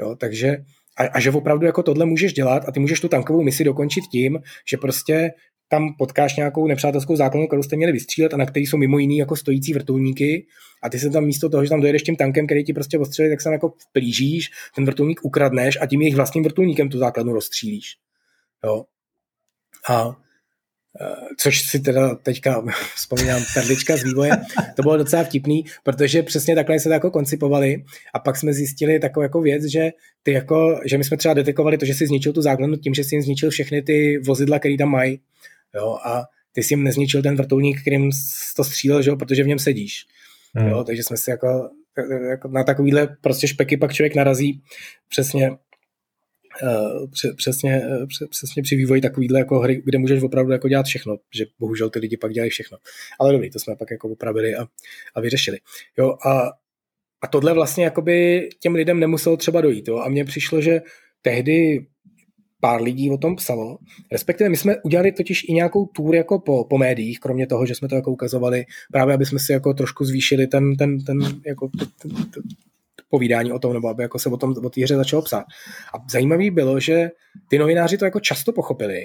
Jo, takže a, a že opravdu jako tohle můžeš dělat a ty můžeš tu tankovou misi dokončit tím, že prostě tam potkáš nějakou nepřátelskou základnu, kterou jste měli vystřílet a na který jsou mimo jiný jako stojící vrtulníky a ty se tam místo toho, že tam dojedeš tím tankem, který ti prostě ostřelí, tak se jako plížíš, ten vrtulník ukradneš a tím jejich vlastním vrtulníkem tu základnu rozstřílíš. Jo. A což si teda teďka [LAUGHS] vzpomínám perlička z vývoje, to bylo docela vtipný, protože přesně takhle se to jako koncipovali a pak jsme zjistili takovou jako věc, že ty jako, že my jsme třeba detekovali to, že si zničil tu základnu tím, že si jim zničil všechny ty vozidla, které tam mají, jo, a ty si jim nezničil ten vrtulník, kterým to střílel, že jo, protože v něm sedíš. Hmm. Jo, takže jsme si jako, jako na takovýhle prostě špeky pak člověk narazí přesně Eh, přesně, eh, přesně při vývoji takovýhle jako hry, kde můžeš opravdu jako dělat všechno, že bohužel ty lidi pak dělají všechno. Ale dobrý, to jsme pak jako opravili a, a vyřešili. Jo, a, a tohle vlastně jakoby těm lidem nemuselo třeba dojít. Jo? A mně přišlo, že tehdy pár lidí o tom psalo. Respektive my jsme udělali totiž i nějakou tour jako po, po médiích, kromě toho, že jsme to jako ukazovali, právě aby jsme si jako trošku zvýšili ten, ten, ten, jako, ten, ten, povídání o tom, nebo aby jako se o tom o té hře začalo psát. A zajímavé bylo, že ty novináři to jako často pochopili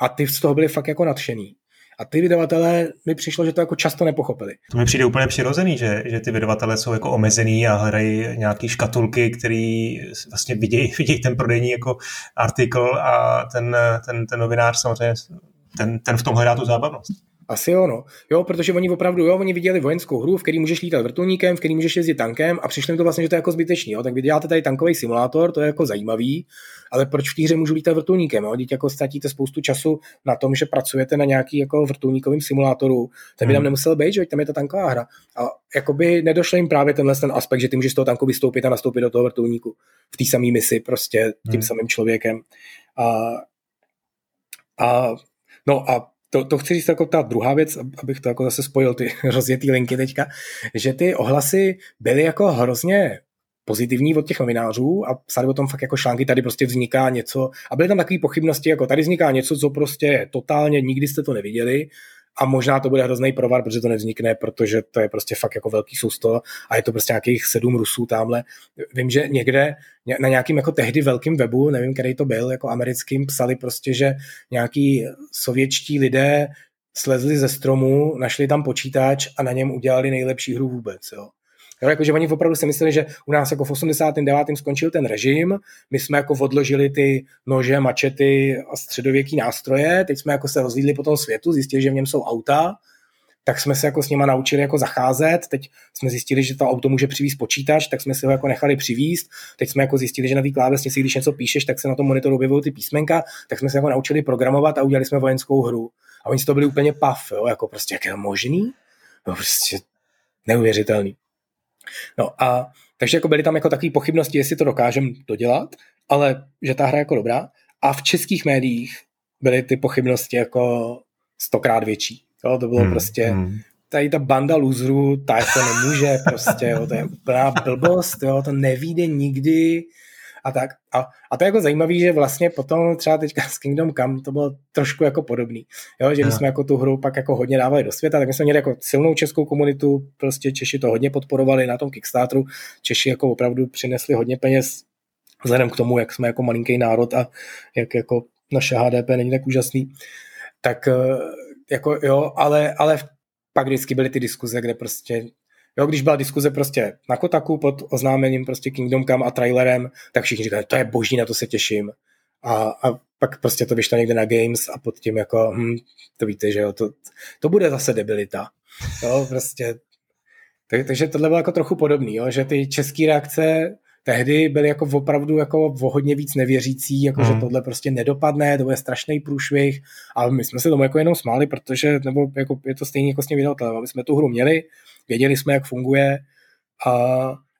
a ty z toho byli fakt jako nadšený. A ty vydavatelé mi přišlo, že to jako často nepochopili. To mi přijde úplně přirozený, že, že ty vydavatelé jsou jako omezený a hledají nějaký škatulky, který vlastně vidějí, [LAUGHS] vidějí ten prodejní jako artikl a ten, ten, ten novinář samozřejmě ten, ten v tom hledá tu zábavnost. Asi jo, no. Jo, protože oni opravdu, jo, oni viděli vojenskou hru, v který můžeš lítat vrtulníkem, v který můžeš jezdit tankem a přišli mi to vlastně, že to je jako zbytečný, jo. Tak vy děláte tady tankový simulátor, to je jako zajímavý, ale proč v té hře můžu lítat vrtulníkem, jo? Teď jako ztratíte spoustu času na tom, že pracujete na nějaký jako vrtulníkovým simulátoru, ten by tam hmm. nemusel být, že tam je ta tanková hra. A jakoby nedošlo jim právě tenhle ten aspekt, že ty můžeš z toho tanku vystoupit a nastoupit do toho vrtulníku v té samé misi, prostě tím hmm. samým člověkem. A, a No a to, to chci říct jako ta druhá věc, abych to jako zase spojil ty [LAUGHS] rozjetý linky teďka, že ty ohlasy byly jako hrozně pozitivní od těch novinářů a psali o tom fakt jako články, tady prostě vzniká něco a byly tam takové pochybnosti, jako tady vzniká něco, co prostě je totálně, nikdy jste to neviděli a možná to bude hrozný provar, protože to nevznikne, protože to je prostě fakt jako velký sousto a je to prostě nějakých sedm Rusů tamhle. Vím, že někde na nějakým jako tehdy velkým webu, nevím, který to byl, jako americkým, psali prostě, že nějaký sovětští lidé slezli ze stromu, našli tam počítač a na něm udělali nejlepší hru vůbec. Jo. Jo, jakože oni opravdu si mysleli, že u nás jako v 89. skončil ten režim, my jsme jako odložili ty nože, mačety a středověký nástroje, teď jsme jako se rozlídli po tom světu, zjistili, že v něm jsou auta, tak jsme se jako s nima naučili jako zacházet, teď jsme zjistili, že to auto může přivízt počítač, tak jsme si ho jako nechali přivízt, teď jsme jako zjistili, že na té klávesnici, když něco píšeš, tak se na tom monitoru objevují ty písmenka, tak jsme se jako naučili programovat a udělali jsme vojenskou hru. A oni z toho byli úplně paf, jo, jako prostě jak je to možný? No prostě neuvěřitelný. No a takže jako byly tam jako takové pochybnosti, jestli to dokážeme dodělat, ale že ta hra je jako dobrá. A v českých médiích byly ty pochybnosti jako stokrát větší. Jo, to bylo hmm, prostě, hmm. tady ta banda loserů, ta to nemůže prostě, jo, to je úplná blbost, jo, to nevíde nikdy, a tak. A, a to je jako zajímavé, že vlastně potom třeba teďka s Kingdom Come to bylo trošku jako podobný. Jo, že když jsme jako tu hru pak jako hodně dávali do světa, tak my jsme měli jako silnou českou komunitu, prostě Češi to hodně podporovali na tom Kickstarteru, Češi jako opravdu přinesli hodně peněz vzhledem k tomu, jak jsme jako malinký národ a jak jako naše HDP není tak úžasný, tak eh, jako jo, ale, ale pak vždycky byly ty diskuze, kde prostě Jo, když byla diskuze prostě na Kotaku pod oznámením prostě Kingdom Come a trailerem, tak všichni říkali, to je boží, na to se těším. A, a pak prostě to vyšlo někde na Games a pod tím jako, hm, to víte, že jo, to, to bude zase debilita. Jo, prostě. Tak, takže tohle bylo jako trochu podobný, jo, že ty české reakce tehdy byly jako opravdu jako o hodně víc nevěřící, jako hmm. že tohle prostě nedopadne, to bude strašný průšvih, ale my jsme se tomu jako jenom smáli, protože, nebo jako je to stejně jako s tím videotelem, my jsme tu hru měli, věděli jsme, jak funguje a,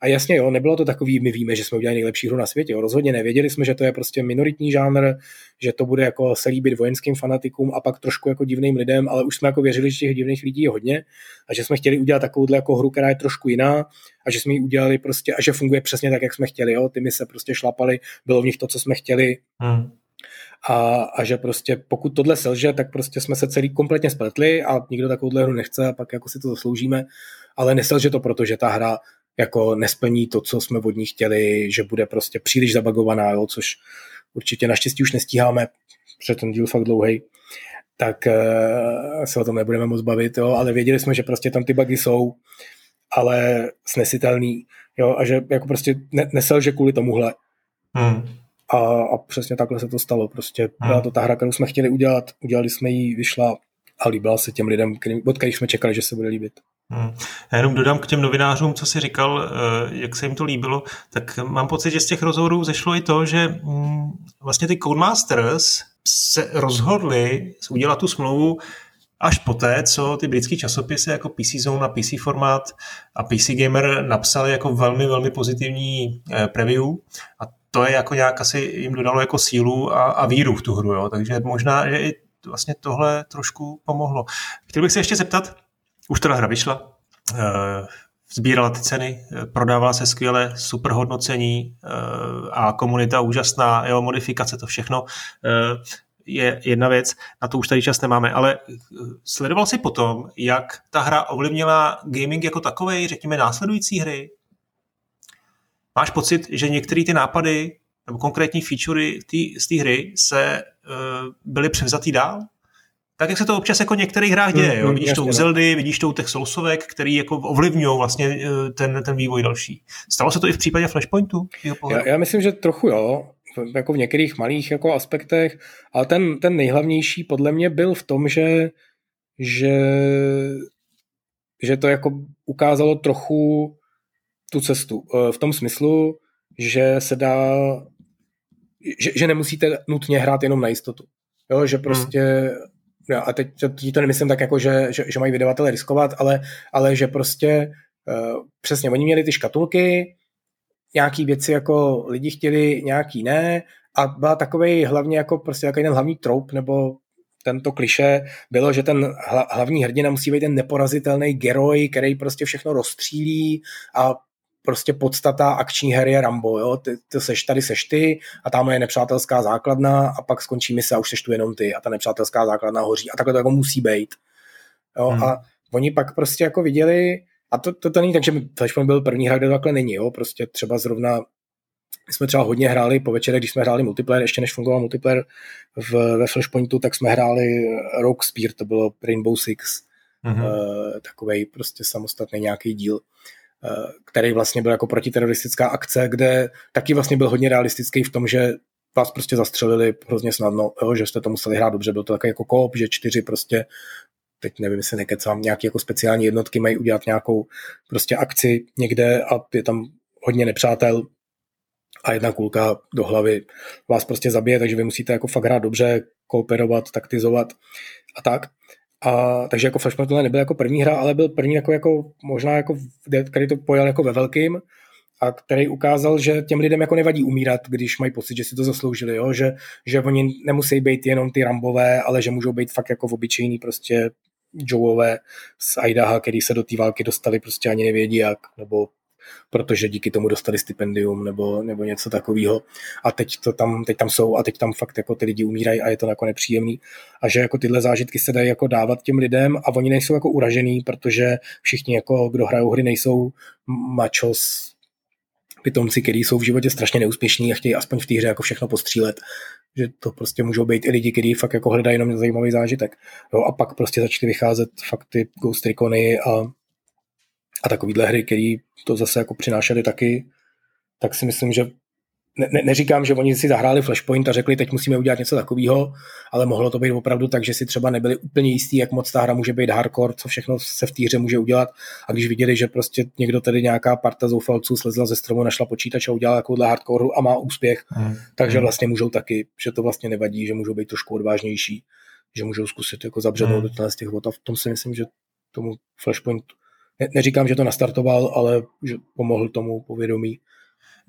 a jasně, jo, nebylo to takový, my víme, že jsme udělali nejlepší hru na světě, jo, rozhodně nevěděli jsme, že to je prostě minoritní žánr, že to bude jako se líbit vojenským fanatikům a pak trošku jako divným lidem, ale už jsme jako věřili, že těch divných lidí je hodně a že jsme chtěli udělat takovouhle jako hru, která je trošku jiná a že jsme ji udělali prostě a že funguje přesně tak, jak jsme chtěli, jo, ty my se prostě šlapali, bylo v nich to, co jsme chtěli. Hmm a, a že prostě pokud tohle selže, tak prostě jsme se celý kompletně spletli a nikdo takovouhle hru nechce a pak jako si to zasloužíme, ale neselže to proto, že ta hra jako nesplní to, co jsme od ní chtěli, že bude prostě příliš zabagovaná, jo, což určitě naštěstí už nestíháme, protože ten díl fakt dlouhý, tak uh, se o tom nebudeme moc bavit, jo, ale věděli jsme, že prostě tam ty bugy jsou, ale snesitelný, jo, a že jako prostě ne, neselže kvůli tomuhle. Hmm. A, a přesně takhle se to stalo. Prostě hmm. byla to ta hra, kterou jsme chtěli udělat, udělali jsme ji, vyšla a líbila se těm lidem, který, od kterých jsme čekali, že se bude líbit. Hmm. Já jenom dodám k těm novinářům, co si říkal, eh, jak se jim to líbilo, tak mám pocit, že z těch rozhovorů zešlo i to, že mm, vlastně ty Codemasters se rozhodli udělat tu smlouvu až poté, co ty britské časopisy jako PC Zone a PC Format a PC Gamer napsali jako velmi, velmi pozitivní eh, preview a to je jako nějak asi jim dodalo jako sílu a, a víru v tu hru, jo. takže možná, že i vlastně tohle trošku pomohlo. Chtěl bych se ještě zeptat, už teda hra vyšla, eh, sbírala ty ceny, eh, prodávala se skvěle, super hodnocení eh, a komunita úžasná, jo, modifikace, to všechno je jedna věc, na to už tady čas nemáme, ale sledoval si potom, jak ta hra ovlivnila gaming jako takovej, řekněme následující hry, Máš pocit, že některé ty nápady nebo konkrétní featurey z té hry se uh, byly převzatý dál? Tak jak se to občas jako některých hrách děje, mm, jo? Mm, vidíš to u no. Zeldy, vidíš to u těch Soulsovek, který jako ovlivňují vlastně uh, ten, ten vývoj další. Stalo se to i v případě Flashpointu? Já, já myslím, že trochu jo, jako v některých malých jako aspektech, ale ten, ten nejhlavnější podle mě byl v tom, že, že, že to jako ukázalo trochu tu cestu. Eh, v tom smyslu, že se dá, že, že nemusíte nutně hrát jenom na jistotu. Jo, že prostě, hmm. A teď to, to nemyslím tak jako, že, že, že mají vydavatele riskovat, ale, ale že prostě uh, přesně, oni měli ty škatulky, nějaký věci jako lidi chtěli, nějaký ne, a byla takový hlavně jako prostě takový ten hlavní troup, nebo tento kliše bylo, že ten hlavní hrdina musí být ten neporazitelný geroj, který prostě všechno rozstřílí a prostě podstata akční hry je Rambo, jo? Ty, ty seš, tady seš ty a tam je nepřátelská základna a pak skončí mise a už seš tu jenom ty a ta nepřátelská základna hoří a takhle to jako musí být. Jo? Hmm. A oni pak prostě jako viděli, a to, to, to není tak, že Flashpoint byl první hra, kde to takhle není, jo? prostě třeba zrovna my jsme třeba hodně hráli po večerech, když jsme hráli multiplayer, ještě než fungoval multiplayer v, ve Flashpointu, tak jsme hráli Rogue Spear, to bylo Rainbow Six, mm-hmm. uh, takovej prostě samostatný nějaký díl. Eh, který vlastně byl jako protiteroristická akce, kde taky vlastně byl hodně realistický v tom, že vás prostě zastřelili hrozně snadno, jo, že jste to museli hrát dobře, byl to takový jako kop, že čtyři prostě teď nevím, jestli nekecám, nějaké jako speciální jednotky mají udělat nějakou prostě akci někde a je tam hodně nepřátel a jedna kulka do hlavy vás prostě zabije, takže vy musíte jako fakt hrát dobře, kooperovat, taktizovat a tak. A, takže jako Flashpoint tohle nebyl jako první hra, ale byl první jako, jako možná jako, který to pojal jako ve velkým a který ukázal, že těm lidem jako nevadí umírat, když mají pocit, že si to zasloužili, jo? Že, že oni nemusí být jenom ty rambové, ale že můžou být fakt jako v obyčejný prostě Joeové z Idaha, který se do té války dostali, prostě ani nevědí jak, nebo protože díky tomu dostali stipendium nebo, nebo něco takového. A teď, to tam, teď tam jsou a teď tam fakt jako ty lidi umírají a je to jako nepříjemný. A že jako tyhle zážitky se dají jako dávat těm lidem a oni nejsou jako uražený, protože všichni jako, kdo hrajou hry, nejsou mačos pitomci, kteří jsou v životě strašně neúspěšní a chtějí aspoň v té hře jako všechno postřílet. Že to prostě můžou být i lidi, kteří fakt jako hledají jenom zajímavý zážitek. Jo, a pak prostě začaly vycházet fakt ty Ghost Recony a a takovýhle hry, které to zase jako přinášely taky, tak si myslím, že ne, ne, neříkám, že oni si zahráli Flashpoint a řekli, teď musíme udělat něco takového, ale mohlo to být opravdu tak, že si třeba nebyli úplně jistí, jak moc ta hra může být hardcore, co všechno se v té hře může udělat. A když viděli, že prostě někdo tady nějaká parta zoufalců slezla ze stromu, našla počítač a udělala takovouhle hardcore a má úspěch, hmm. takže hmm. vlastně můžou taky, že to vlastně nevadí, že můžou být trošku odvážnější, že můžou zkusit jako zabřednout hmm. do z těch vod a v tom si myslím, že tomu Flashpoint ne, neříkám, že to nastartoval, ale že pomohl tomu povědomí.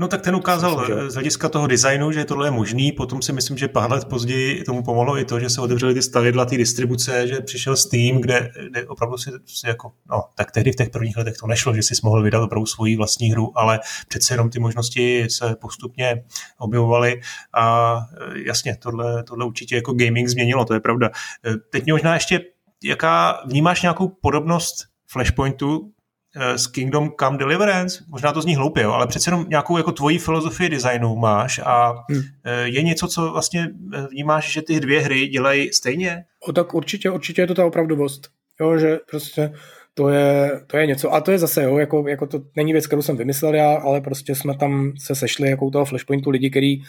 No tak ten ukázal myslím, že... z hlediska toho designu, že tohle je možný, potom si myslím, že pár let později tomu pomohlo i to, že se otevřely ty stavidla, ty distribuce, že přišel Steam, kde, kde opravdu si, si jako, no, tak tehdy v těch prvních letech to nešlo, že si mohl vydat opravdu svoji vlastní hru, ale přece jenom ty možnosti se postupně objevovaly a e, jasně, tohle, tohle určitě jako gaming změnilo, to je pravda. E, teď mě možná ještě, jaká, vnímáš nějakou podobnost Flashpointu eh, s Kingdom Come Deliverance, možná to zní hloupě, jo, ale přece jenom nějakou jako tvoji filozofii designu máš a hmm. Eh, je něco, co vlastně eh, vnímáš, že ty dvě hry dělají stejně? O, tak určitě, určitě je to ta opravdovost. Jo, že prostě to je, to je něco. A to je zase, jo, jako, jako to není věc, kterou jsem vymyslel já, ale prostě jsme tam se sešli jako u toho Flashpointu lidi, který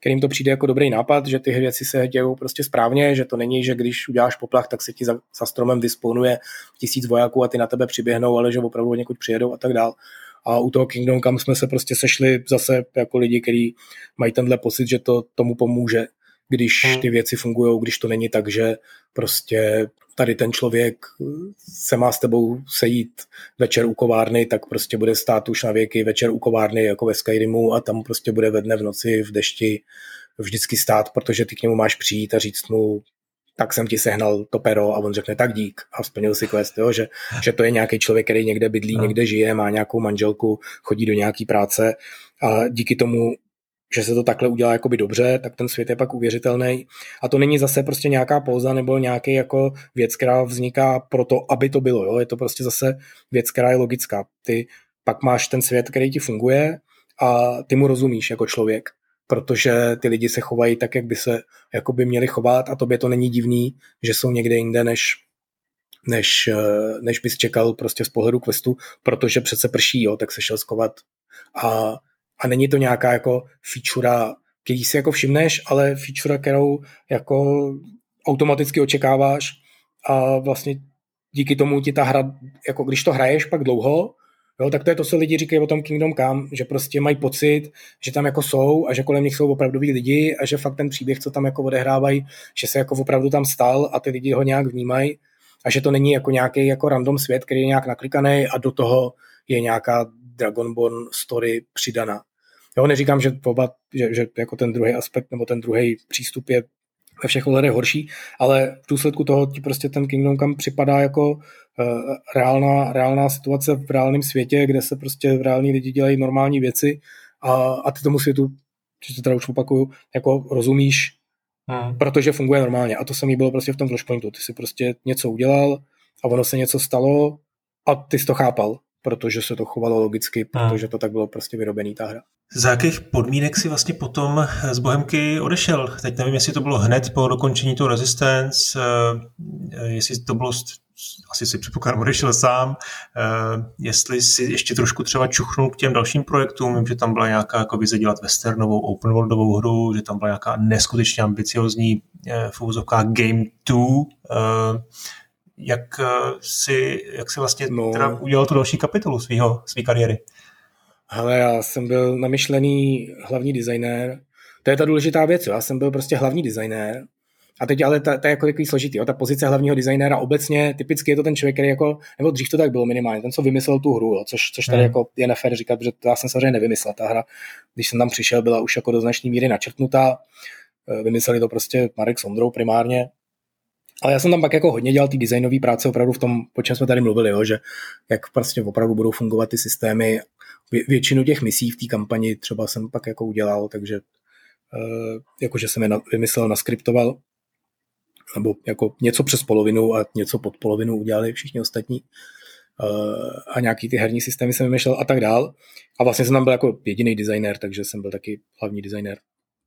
kterým to přijde jako dobrý nápad, že ty věci se dějou prostě správně, že to není, že když uděláš poplach, tak se ti za, za stromem disponuje tisíc vojáků a ty na tebe přiběhnou, ale že opravdu někud přijedou a tak dál. A u toho Kingdom kam jsme se prostě sešli zase jako lidi, kteří mají tenhle pocit, že to tomu pomůže, když hmm. ty věci fungují, když to není tak, že prostě tady ten člověk se má s tebou sejít večer u kovárny, tak prostě bude stát už na věky večer u kovárny jako ve Skyrimu a tam prostě bude ve dne v noci v dešti vždycky stát, protože ty k němu máš přijít a říct mu, tak jsem ti sehnal to pero a on řekne tak dík a splnil si quest, jo? Že, že to je nějaký člověk, který někde bydlí, no. někde žije, má nějakou manželku, chodí do nějaký práce a díky tomu že se to takhle udělá jakoby dobře, tak ten svět je pak uvěřitelný. A to není zase prostě nějaká pouza nebo nějaký jako věc, která vzniká proto, aby to bylo. Jo? Je to prostě zase věc, která je logická. Ty pak máš ten svět, který ti funguje a ty mu rozumíš jako člověk, protože ty lidi se chovají tak, jak by se jako by měli chovat a tobě to není divný, že jsou někde jinde, než, než, než bys čekal prostě z pohledu questu, protože přece prší, jo, tak se šel skovat a a není to nějaká jako feature, který si jako všimneš, ale feature, kterou jako automaticky očekáváš a vlastně díky tomu ti ta hra, jako když to hraješ pak dlouho, jo, tak to je to, co lidi říkají o tom Kingdom Come, že prostě mají pocit, že tam jako jsou a že kolem nich jsou opravdoví lidi a že fakt ten příběh, co tam jako odehrávají, že se jako opravdu tam stal a ty lidi ho nějak vnímají a že to není jako nějaký jako random svět, který je nějak naklikaný a do toho je nějaká Dragonborn story přidaná. Jo, neříkám, že, oba, že, že jako ten druhý aspekt nebo ten druhý přístup je ve všech ohledech horší, ale v důsledku toho ti prostě ten Kingdom Come připadá jako uh, reálná, reálná situace v reálném světě, kde se prostě reální lidi dělají normální věci a, a ty tomu světu, že to teda už opakuju, jako rozumíš, hmm. protože funguje normálně. A to samé bylo prostě v tom Flashpointu. Ty si prostě něco udělal a ono se něco stalo a ty jsi to chápal protože se to chovalo logicky, hmm. protože to tak bylo prostě vyrobený ta hra. Za jakých podmínek si vlastně potom z Bohemky odešel? Teď nevím, jestli to bylo hned po dokončení toho Resistance, eh, jestli to bylo, asi si předpokládám, odešel sám, eh, jestli si ještě trošku třeba čuchnul k těm dalším projektům, vím, že tam byla nějaká jako vize dělat westernovou open worldovou hru, že tam byla nějaká neskutečně ambiciozní eh, v Game 2, jak eh, si, jak si vlastně no. teda udělal tu další kapitolu svého, své kariéry? Hele, já jsem byl namyšlený hlavní designér. To je ta důležitá věc, jo. já jsem byl prostě hlavní designér. A teď ale to je jako takový složitý, jo. ta pozice hlavního designéra obecně, typicky je to ten člověk, který jako, nebo dřív to tak bylo minimálně, ten, co vymyslel tu hru, jo. Což, což tady hmm. jako je nefér říkat, protože to já jsem samozřejmě nevymyslel. Ta hra, když jsem tam přišel, byla už jako do značné míry načrtnutá. Eh, vymysleli to prostě Marek Sondrou primárně Ale já jsem tam pak jako hodně dělal ty designové práce opravdu v tom, po čem jsme tady mluvili, jo, že jak prostě opravdu budou fungovat ty systémy. Vě, většinu těch misí v té kampani třeba jsem pak jako udělal, takže uh, jakože jsem je vymyslel, naskriptoval, nebo jako něco přes polovinu a něco pod polovinu udělali všichni ostatní. Uh, a nějaký ty herní systémy jsem vymýšlel a tak dál. A vlastně jsem tam byl jako jediný designer, takže jsem byl taky hlavní designer.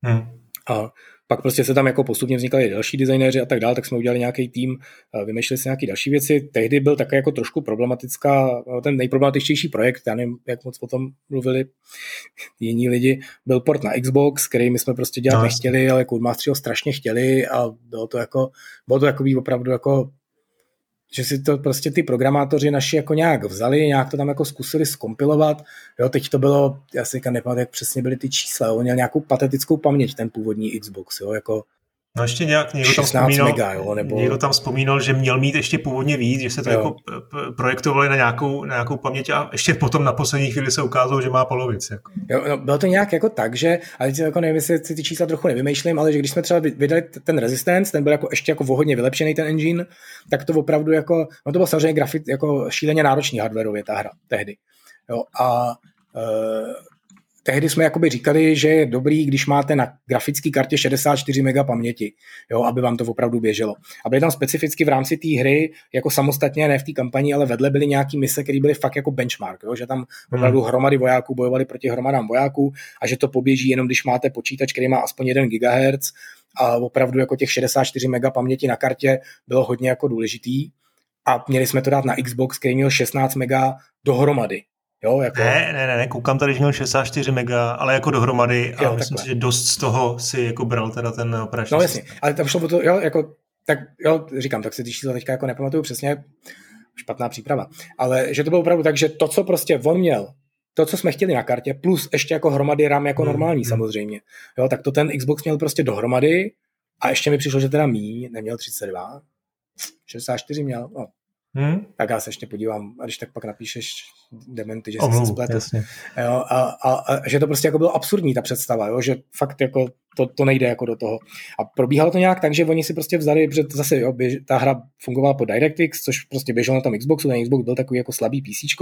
Hmm. A pak prostě se tam jako postupně vznikaly další designéři a tak dále, tak jsme udělali nějaký tým, vymýšleli si nějaké další věci. Tehdy byl také jako trošku problematická, no, ten nejproblematičtější projekt, já nevím, jak moc o tom mluvili [LAUGHS] jiní lidi, byl port na Xbox, který my jsme prostě dělat no. nechtěli, ale Codemasteri ho strašně chtěli a bylo to jako, bylo to takový opravdu jako že si to prostě ty programátoři naši jako nějak vzali, nějak to tam jako zkusili skompilovat. Jo, teď to bylo, já si nepamatuji, jak přesně byly ty čísla, on měl nějakou patetickou paměť, ten původní Xbox, jo, jako No ještě nějak někdo tam, vzpomínal, mega, jo, nebo... někdo tam vzpomínal, že měl mít ještě původně víc, že se to jo. jako projektovali na nějakou, na nějakou paměť a ještě potom na poslední chvíli se ukázalo, že má polovic. Jako. Jo, no, bylo to nějak jako tak, že, ale jako nevím, jestli si ty čísla trochu nevymýšlím, ale že když jsme třeba vydali ten Resistance, ten byl jako ještě jako vohodně vylepšený ten engine, tak to opravdu jako, no to bylo samozřejmě grafit, jako šíleně náročný hardwareově ta hra tehdy. Jo, a uh, tehdy jsme jakoby říkali, že je dobrý, když máte na grafické kartě 64 MB paměti, jo, aby vám to opravdu běželo. A byly tam specificky v rámci té hry, jako samostatně, ne v té kampani, ale vedle byly nějaký mise, které byly fakt jako benchmark, jo, že tam hmm. opravdu hromady vojáků bojovali proti hromadám vojáků a že to poběží jenom, když máte počítač, který má aspoň 1 GHz a opravdu jako těch 64 MB paměti na kartě bylo hodně jako důležitý. A měli jsme to dát na Xbox, který měl 16 MB dohromady. Jo, jako... Ne, ne, ne, koukám tady, že měl 64 mega, ale jako dohromady a jo, myslím si, že dost z toho si jako bral teda ten operační No jasně, ale tam šlo o to, jo, jako, tak jo, říkám, tak si ty čísla teďka jako nepamatuju přesně, špatná příprava, ale že to bylo opravdu tak, že to, co prostě on měl, to, co jsme chtěli na kartě, plus ještě jako hromady RAM jako hmm, normální hmm. samozřejmě, jo, tak to ten Xbox měl prostě dohromady a ještě mi přišlo, že teda mí, neměl 32, 64 měl, no, Hmm? Tak já se ještě podívám, a když tak pak napíšeš dementy, že jsi se spletl. Jo, a, a, a, že to prostě jako bylo absurdní ta představa, jo, že fakt jako to, to nejde jako do toho. A probíhalo to nějak tak, že oni si prostě vzali, protože zase jo, běž, ta hra fungovala po DirectX, což prostě běželo na tom Xboxu, ten Xbox byl takový jako slabý PC,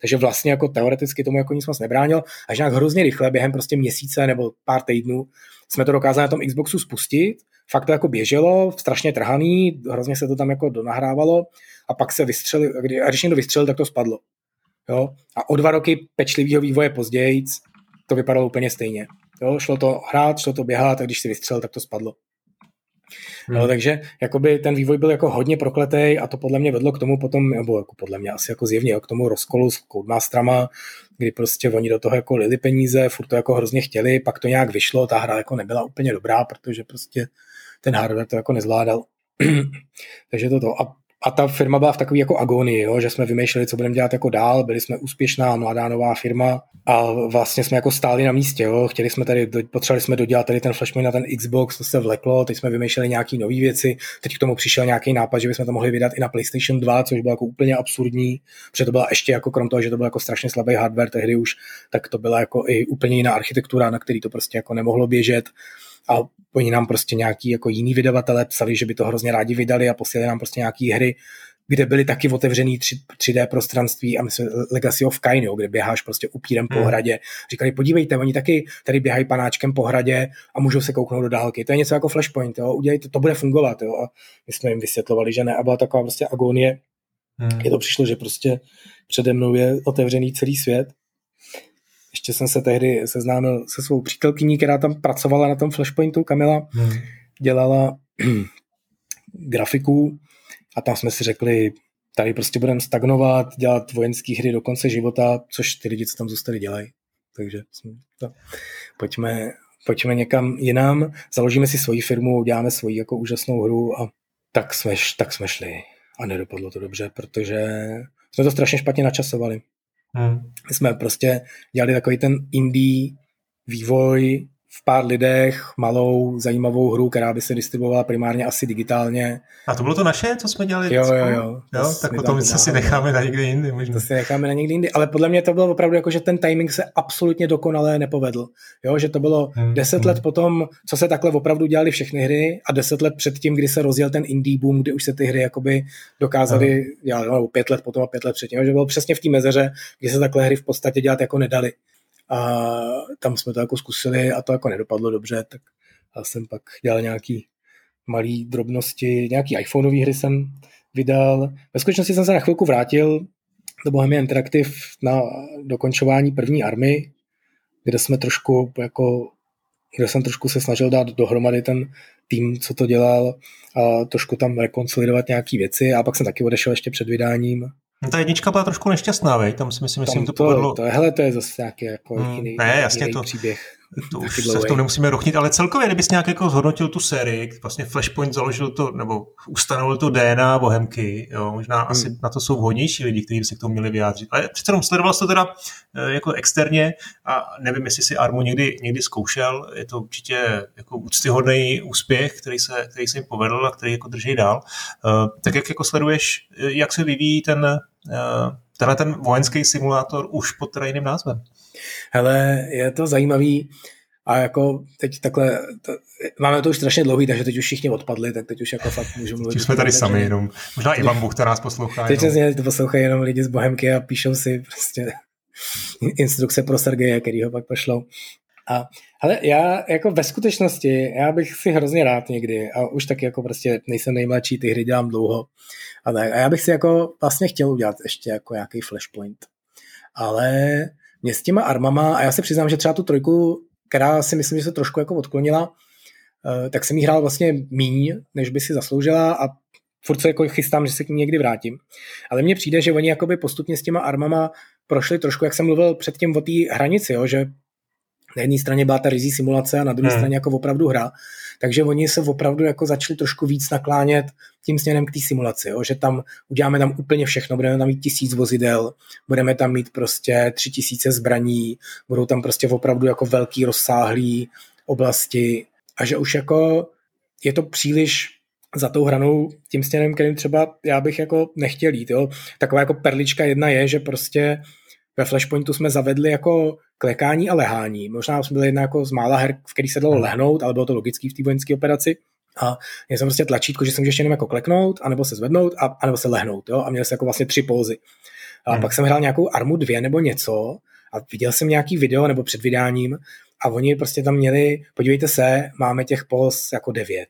takže vlastně jako teoreticky tomu jako nic moc nebránil. A že nějak hrozně rychle, během prostě měsíce nebo pár týdnů, jsme to dokázali na tom Xboxu spustit, fakt to jako běželo, strašně trhaný, hrozně se to tam jako donahrávalo a pak se vystřelil, a když někdo vystřelil, tak to spadlo. Jo? A o dva roky pečlivého vývoje později to vypadalo úplně stejně. Jo? Šlo to hrát, šlo to běhat, a když si vystřelil, tak to spadlo. Hmm. No, takže jakoby ten vývoj byl jako hodně prokletý a to podle mě vedlo k tomu potom, nebo jako podle mě asi jako zjevně, k tomu rozkolu s Codemasterama, kdy prostě oni do toho jako lili peníze, furt to jako hrozně chtěli, pak to nějak vyšlo, ta hra jako nebyla úplně dobrá, protože prostě ten hardware to jako nezvládal. [CLEARS THROAT] takže toto. A a ta firma byla v takové jako agonii, jo, že jsme vymýšleli, co budeme dělat jako dál, byli jsme úspěšná mladá nová firma a vlastně jsme jako stáli na místě, jo. chtěli jsme tady, potřebovali jsme dodělat tady ten flashpoint na ten Xbox, to se vleklo, teď jsme vymýšleli nějaké nové věci, teď k tomu přišel nějaký nápad, že bychom to mohli vydat i na PlayStation 2, což bylo jako úplně absurdní, protože to byla ještě jako krom toho, že to byl jako strašně slabý hardware tehdy už, tak to byla jako i úplně jiná architektura, na který to prostě jako nemohlo běžet a oni nám prostě nějaký jako jiný vydavatele psali, že by to hrozně rádi vydali a posílali nám prostě nějaký hry, kde byly taky otevřený 3, 3D prostranství a myslím Legacy of Kain, jo, kde běháš prostě upírem hmm. po hradě. Říkali, podívejte, oni taky tady běhají panáčkem po hradě a můžou se kouknout do dálky. To je něco jako Flashpoint, jo, udělejte, to bude fungovat. Jo. A my jsme jim vysvětlovali, že ne. A byla taková prostě agonie. Hmm. Je to přišlo, že prostě přede mnou je otevřený celý svět ještě jsem se tehdy seznámil se svou přítelkyní, která tam pracovala na tom Flashpointu, Kamila, hmm. dělala [CLEARS THROAT] grafiku a tam jsme si řekli, tady prostě budeme stagnovat, dělat vojenské hry do konce života, což ty lidi, co tam zůstali, dělají. Takže to, pojďme, pojďme někam jinam, založíme si svoji firmu, uděláme svoji jako úžasnou hru a tak jsme, tak jsme šli. A nedopadlo to dobře, protože jsme to strašně špatně načasovali. Hmm. My jsme prostě dělali takový ten indie vývoj v pár lidech malou zajímavou hru, která by se distribuovala primárně asi digitálně. A to bylo to naše, co jsme dělali? Jo, jo, jo. jo tak potom se si necháme na někdy jindy. Možná. To si necháme na někdy jindy, ale podle mě to bylo opravdu jako, že ten timing se absolutně dokonale nepovedl. Jo, že to bylo hmm, deset hmm. let potom, co se takhle opravdu dělali všechny hry a deset let předtím, kdy se rozjel ten indie boom, kdy už se ty hry jakoby dokázaly hmm. dělat, no, pět let potom a pět let předtím, že bylo přesně v té mezeře, kdy se takhle hry v podstatě dělat jako nedali a tam jsme to jako zkusili a to jako nedopadlo dobře, tak já jsem pak dělal nějaký malý drobnosti, nějaký iPhoneové hry jsem vydal. Ve skutečnosti jsem se na chvilku vrátil do Bohemia Interactive na dokončování první army, kde jsme trošku jako kde jsem trošku se snažil dát dohromady ten tým, co to dělal a trošku tam rekonsolidovat nějaké věci a pak jsem taky odešel ještě před vydáním ta jednička byla trošku nešťastná, vej? tam si myslím, že to, to povedlo. To, hele, to je zase nějaký jako hmm, jiný, ne, jasně jiný to, příběh to už se s tou nemusíme rochnit, ale celkově, kdybys nějak jako zhodnotil tu sérii, vlastně Flashpoint založil to, nebo ustanovil to DNA Bohemky, jo, možná hmm. asi na to jsou vhodnější lidi, kteří by se k tomu měli vyjádřit. Ale přece jenom sledoval to teda eh, jako externě a nevím, jestli si Armu někdy, někdy zkoušel, je to určitě jako úctyhodný úspěch, který se, který se jim povedl a který jako drží dál. Uh, tak jak jako sleduješ, eh, jak se vyvíjí ten, tenhle ten vojenský simulátor už pod teda jiným názvem? Hele, je to zajímavý a jako teď takhle, to, máme to už strašně dlouhý, takže teď už všichni odpadli, tak teď už jako fakt můžu mluvit. Teď jsme tady sami jenom, možná Ivan Buchta nás poslouchá. Teď přesně to poslouchají jenom lidi z Bohemky a píšou si prostě instrukce pro Sergeje, který ho pak pošlou. A ale já jako ve skutečnosti, já bych si hrozně rád někdy, a už taky jako prostě nejsem nejmladší, ty hry dělám dlouho, a, tak, a já bych si jako vlastně chtěl udělat ještě jako nějaký flashpoint. Ale mě s těma armama, a já se přiznám, že třeba tu trojku, která si myslím, že se trošku jako odklonila, eh, tak jsem jí hrál vlastně míň, než by si zasloužila a furt se jako chystám, že se k ní někdy vrátím. Ale mně přijde, že oni jakoby postupně s těma armama prošli trošku, jak jsem mluvil předtím o té hranici, jo, že na jedné straně byla ta rizí simulace a na druhé hmm. straně jako opravdu hra. Takže oni se opravdu jako začali trošku víc naklánět tím směrem k té simulaci, jo? že tam uděláme tam úplně všechno, budeme tam mít tisíc vozidel, budeme tam mít prostě tři tisíce zbraní, budou tam prostě opravdu jako velký rozsáhlý oblasti a že už jako je to příliš za tou hranou tím směrem, kterým třeba já bych jako nechtěl jít. Jo? Taková jako perlička jedna je, že prostě ve Flashpointu jsme zavedli jako klekání a lehání. Možná jsme byli jedna jako z mála her, v který se dalo lehnout, ale bylo to logický v té vojenské operaci. A měl jsem prostě tlačítko, že jsem můžu ještě jenom jako kleknout, anebo se zvednout, a, anebo se lehnout. Jo? A měl jsem jako vlastně tři pózy. A hmm. pak jsem hrál nějakou armu dvě nebo něco a viděl jsem nějaký video nebo před vydáním a oni prostě tam měli, podívejte se, máme těch póz jako devět.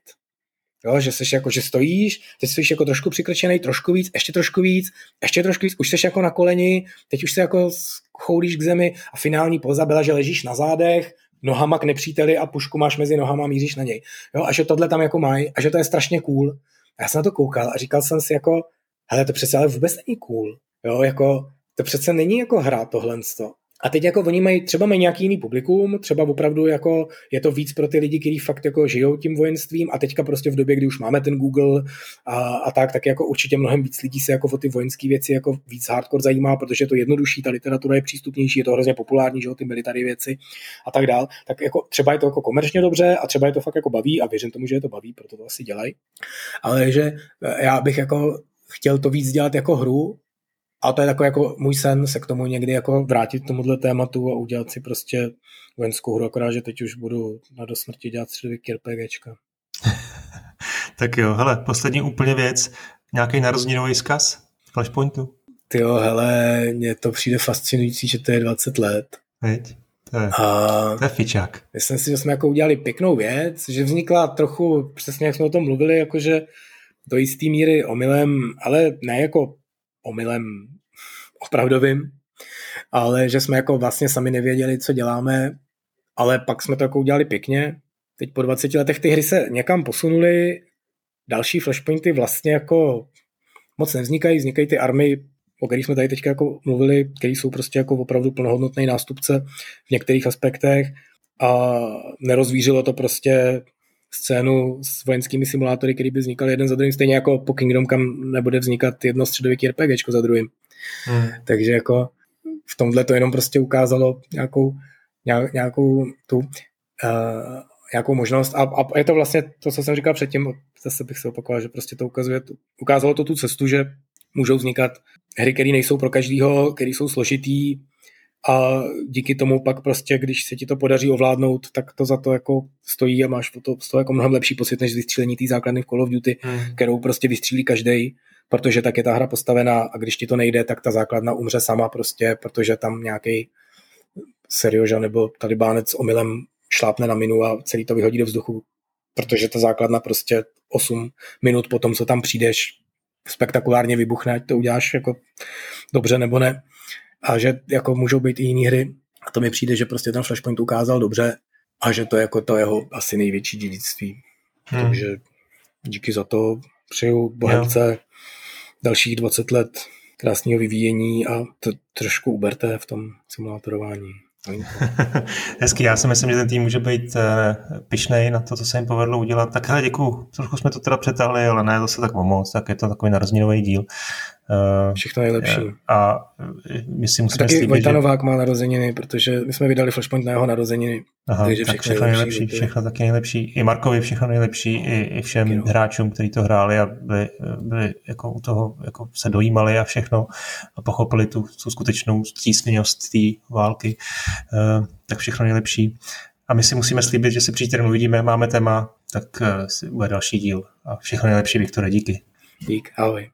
Jo, že seš jako, že stojíš, teď jsi jako trošku přikrčený, trošku víc, ještě trošku víc, ještě trošku víc, už jsi jako na koleni, teď už se jako choulíš k zemi a finální poza byla, že ležíš na zádech, nohama k nepříteli a pušku máš mezi nohama a míříš na něj. Jo, a že tohle tam jako mají a že to je strašně cool. A já jsem na to koukal a říkal jsem si jako, hele, to přece ale vůbec není cool. Jo, jako, to přece není jako hra tohle. A teď jako oni mají, třeba mají nějaký jiný publikum, třeba opravdu jako je to víc pro ty lidi, kteří fakt jako žijou tím vojenstvím a teďka prostě v době, kdy už máme ten Google a, a tak, tak jako určitě mnohem víc lidí se jako o ty vojenské věci jako víc hardcore zajímá, protože je to jednodušší, ta literatura je přístupnější, je to hrozně populární, že jo, ty military věci a tak dál. Tak jako třeba je to jako komerčně dobře a třeba je to fakt jako baví a věřím tomu, že je to baví, proto to asi dělají. Ale že já bych jako chtěl to víc dělat jako hru, a to je takový jako můj sen se k tomu někdy jako vrátit k tomuhle tématu a udělat si prostě vojenskou hru, akorát, že teď už budu na do smrti dělat středověký RPGčka. [LAUGHS] tak jo, hele, poslední úplně věc. Nějaký narozeninový zkaz Flashpointu? Ty jo, hele, mně to přijde fascinující, že to je 20 let. Veď? To je, a to je fičák. Myslím si, že jsme jako udělali pěknou věc, že vznikla trochu, přesně jak jsme o tom mluvili, jakože do jistý míry omylem, ale ne jako omylem opravdovým, ale že jsme jako vlastně sami nevěděli, co děláme, ale pak jsme to jako udělali pěkně. Teď po 20 letech ty hry se někam posunuly, další flashpointy vlastně jako moc nevznikají, vznikají ty army, o kterých jsme tady teď jako mluvili, které jsou prostě jako opravdu plnohodnotný nástupce v některých aspektech a nerozvířilo to prostě scénu s vojenskými simulátory, který by vznikaly jeden za druhým, stejně jako po Kingdom, kam nebude vznikat jedno středověký RPG za druhým. Hmm. Takže jako v tomhle to jenom prostě ukázalo nějakou, nějakou tu uh, nějakou možnost a, a je to vlastně to, co jsem říkal předtím, zase bych se opakoval, že prostě to ukazuje, ukázalo to tu cestu, že můžou vznikat hry, které nejsou pro každýho, které jsou složitý a díky tomu pak prostě, když se ti to podaří ovládnout, tak to za to jako stojí a máš to, z toho jako mnohem lepší pocit, než vystřílení té základny v Call of Duty, hmm. kterou prostě vystřílí každý, protože tak je ta hra postavená a když ti to nejde, tak ta základna umře sama prostě, protože tam nějaký serioža nebo talibánec omylem šlápne na minu a celý to vyhodí do vzduchu, protože ta základna prostě 8 minut po tom, co tam přijdeš, spektakulárně vybuchne, ať to uděláš jako dobře nebo ne. A že jako můžou být i jiné hry. A to mi přijde, že prostě ten Flashpoint ukázal dobře a že to je jako to jeho asi největší dědictví. Hmm. Takže díky za to přeju Bohemce jo. dalších 20 let krásného vyvíjení a to trošku uberte v tom simulátorování. [LAUGHS] Hezky, já si myslím, že ten tým může být eh, pišnej na to, co se jim povedlo udělat. Tak hele, děkuju. Trošku jsme to teda přetáhli, ale ne zase tak moc, tak je to takový narozeninový díl. Uh, Všechno nejlepší. A my si musíme a taky Vojta Novák má narozeniny, protože my jsme vydali Flashpoint na jeho narozeniny. Aha, takže všechno, všechno nejlepší, nejlepší všechno taky nejlepší. I Markovi všechno nejlepší, i, i všem taky, no. hráčům, kteří to hráli a byli, byli jako u toho, jako se dojímali a všechno a pochopili tu, tu skutečnou stísněnost té války. Uh, tak všechno nejlepší. A my si musíme slíbit, že se příště uvidíme, máme téma, tak uh, bude další díl. A všechno nejlepší, Viktore, díky. Dík, ahoj.